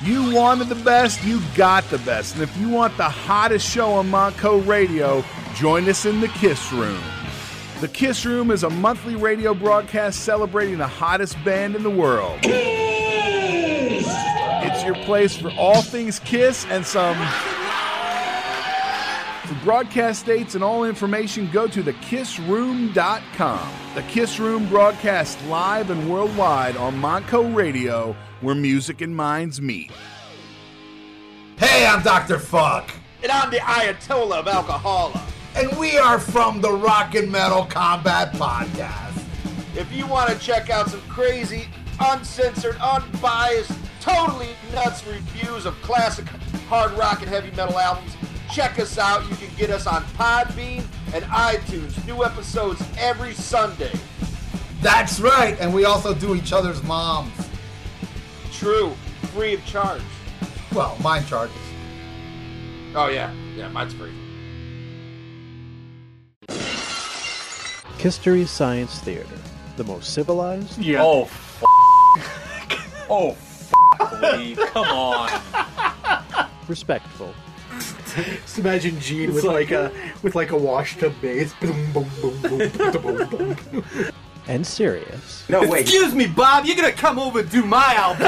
You wanted the best, you got the best. And if you want the hottest show on Montco Radio, join us in the Kiss Room. The Kiss Room is a monthly radio broadcast celebrating the hottest band in the world. It's your place for all things Kiss and some. For broadcast dates and all information, go to thekissroom.com. The Kiss Room broadcasts live and worldwide on Montco Radio, where music and minds meet. Hey, I'm Dr. Fuck. And I'm the Ayatollah of Alcohola. And we are from the Rock and Metal Combat Podcast. If you want to check out some crazy, uncensored, unbiased, totally nuts reviews of classic hard rock and heavy metal albums, check us out. You can get us on Podbean and iTunes. New episodes every Sunday. That's right. And we also do each other's moms. True. Free of charge. Well, mine charges. Oh, yeah. Yeah, mine's free. History Science Theater, the most civilized. Yeah. Oh, f- oh, f- Lee, come on. Respectful. Just imagine Gene with like a with like a wash tub bass. Boom, boom, boom, boom, boom, boom, boom. And serious. No, wait. Excuse me, Bob. You're going to come over and do my album.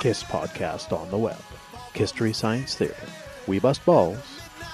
Kiss podcast on the web. History Science Theater. We bust balls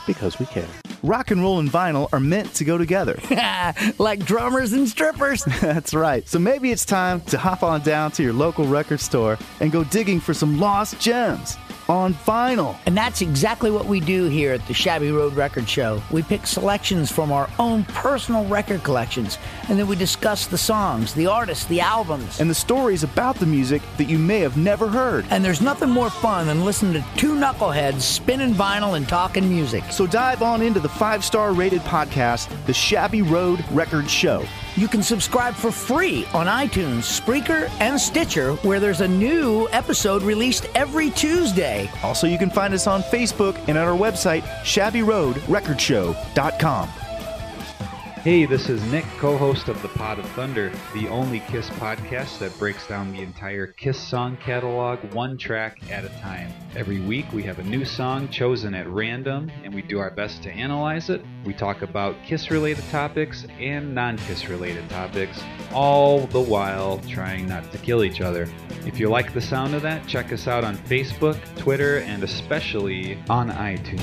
because we can. Rock and roll and vinyl are meant to go together. like drummers and strippers. That's right. So maybe it's time to hop on down to your local record store and go digging for some lost gems on vinyl. And that's exactly what we do here at the Shabby Road Record Show. We pick selections from our own personal record collections, and then we discuss the songs, the artists, the albums. And the stories about the music that you may have never heard. And there's nothing more fun than listening to two knuckleheads spinning vinyl and talking music. So dive on into the five star rated podcast, The Shabby Road Record Show. You can subscribe for free on iTunes, Spreaker, and Stitcher, where there's a new episode released every Tuesday. Also, you can find us on Facebook and at our website, shabbyroadrecordshow.com. Hey, this is Nick, co host of The Pod of Thunder, the only Kiss podcast that breaks down the entire Kiss song catalog one track at a time. Every week we have a new song chosen at random, and we do our best to analyze it. We talk about Kiss related topics and non Kiss related topics, all the while trying not to kill each other. If you like the sound of that, check us out on Facebook, Twitter, and especially on iTunes.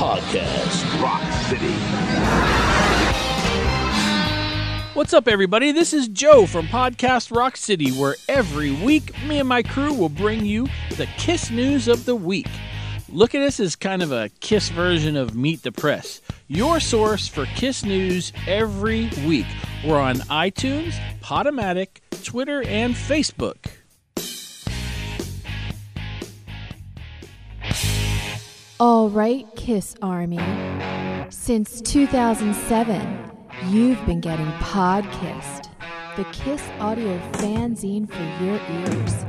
Podcast Rock City. What's up, everybody? This is Joe from Podcast Rock City, where every week me and my crew will bring you the Kiss news of the week. Look at us as kind of a Kiss version of Meet the Press, your source for Kiss news every week. We're on iTunes, Podomatic, Twitter, and Facebook. All right, Kiss Army. Since 2007, you've been getting Podkissed, the Kiss audio fanzine for your ears.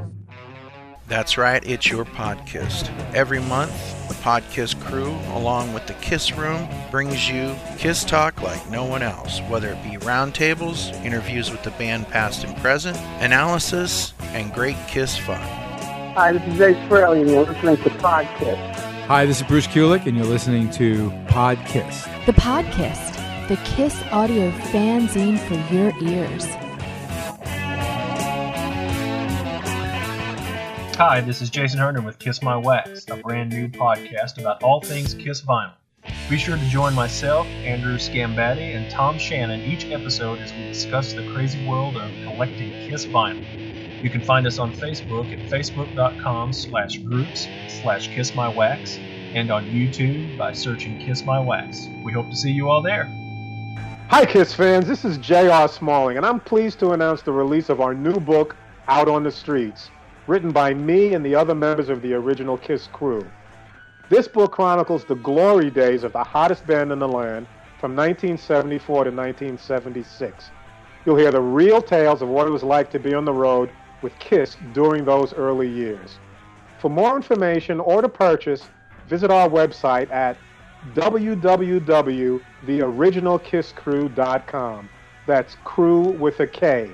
That's right, it's your podcast. Every month, the podcast crew, along with the Kiss Room, brings you Kiss Talk like no one else, whether it be roundtables, interviews with the band past and present, analysis, and great Kiss fun. Hi, this is Ace Frehley, and you're listening to Podkiss. Hi, this is Bruce Kulick, and you're listening to Podkiss. The Podkiss, the Kiss audio fanzine for your ears. Hi, this is Jason Herndon with Kiss My Wax, a brand new podcast about all things Kiss vinyl. Be sure to join myself, Andrew Scambatti, and Tom Shannon each episode as we discuss the crazy world of collecting Kiss vinyl. You can find us on Facebook at facebook.com slash groups slash kissmywax and on YouTube by searching Kiss My Wax. We hope to see you all there. Hi, Kiss fans. This is J.R. Smalling, and I'm pleased to announce the release of our new book, Out on the Streets, written by me and the other members of the original Kiss crew. This book chronicles the glory days of the hottest band in the land from 1974 to 1976. You'll hear the real tales of what it was like to be on the road with Kiss during those early years. For more information or to purchase, visit our website at www.theoriginalkisscrew.com. That's crew with a K.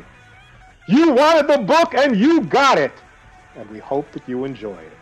You wanted the book and you got it! And we hope that you enjoy it.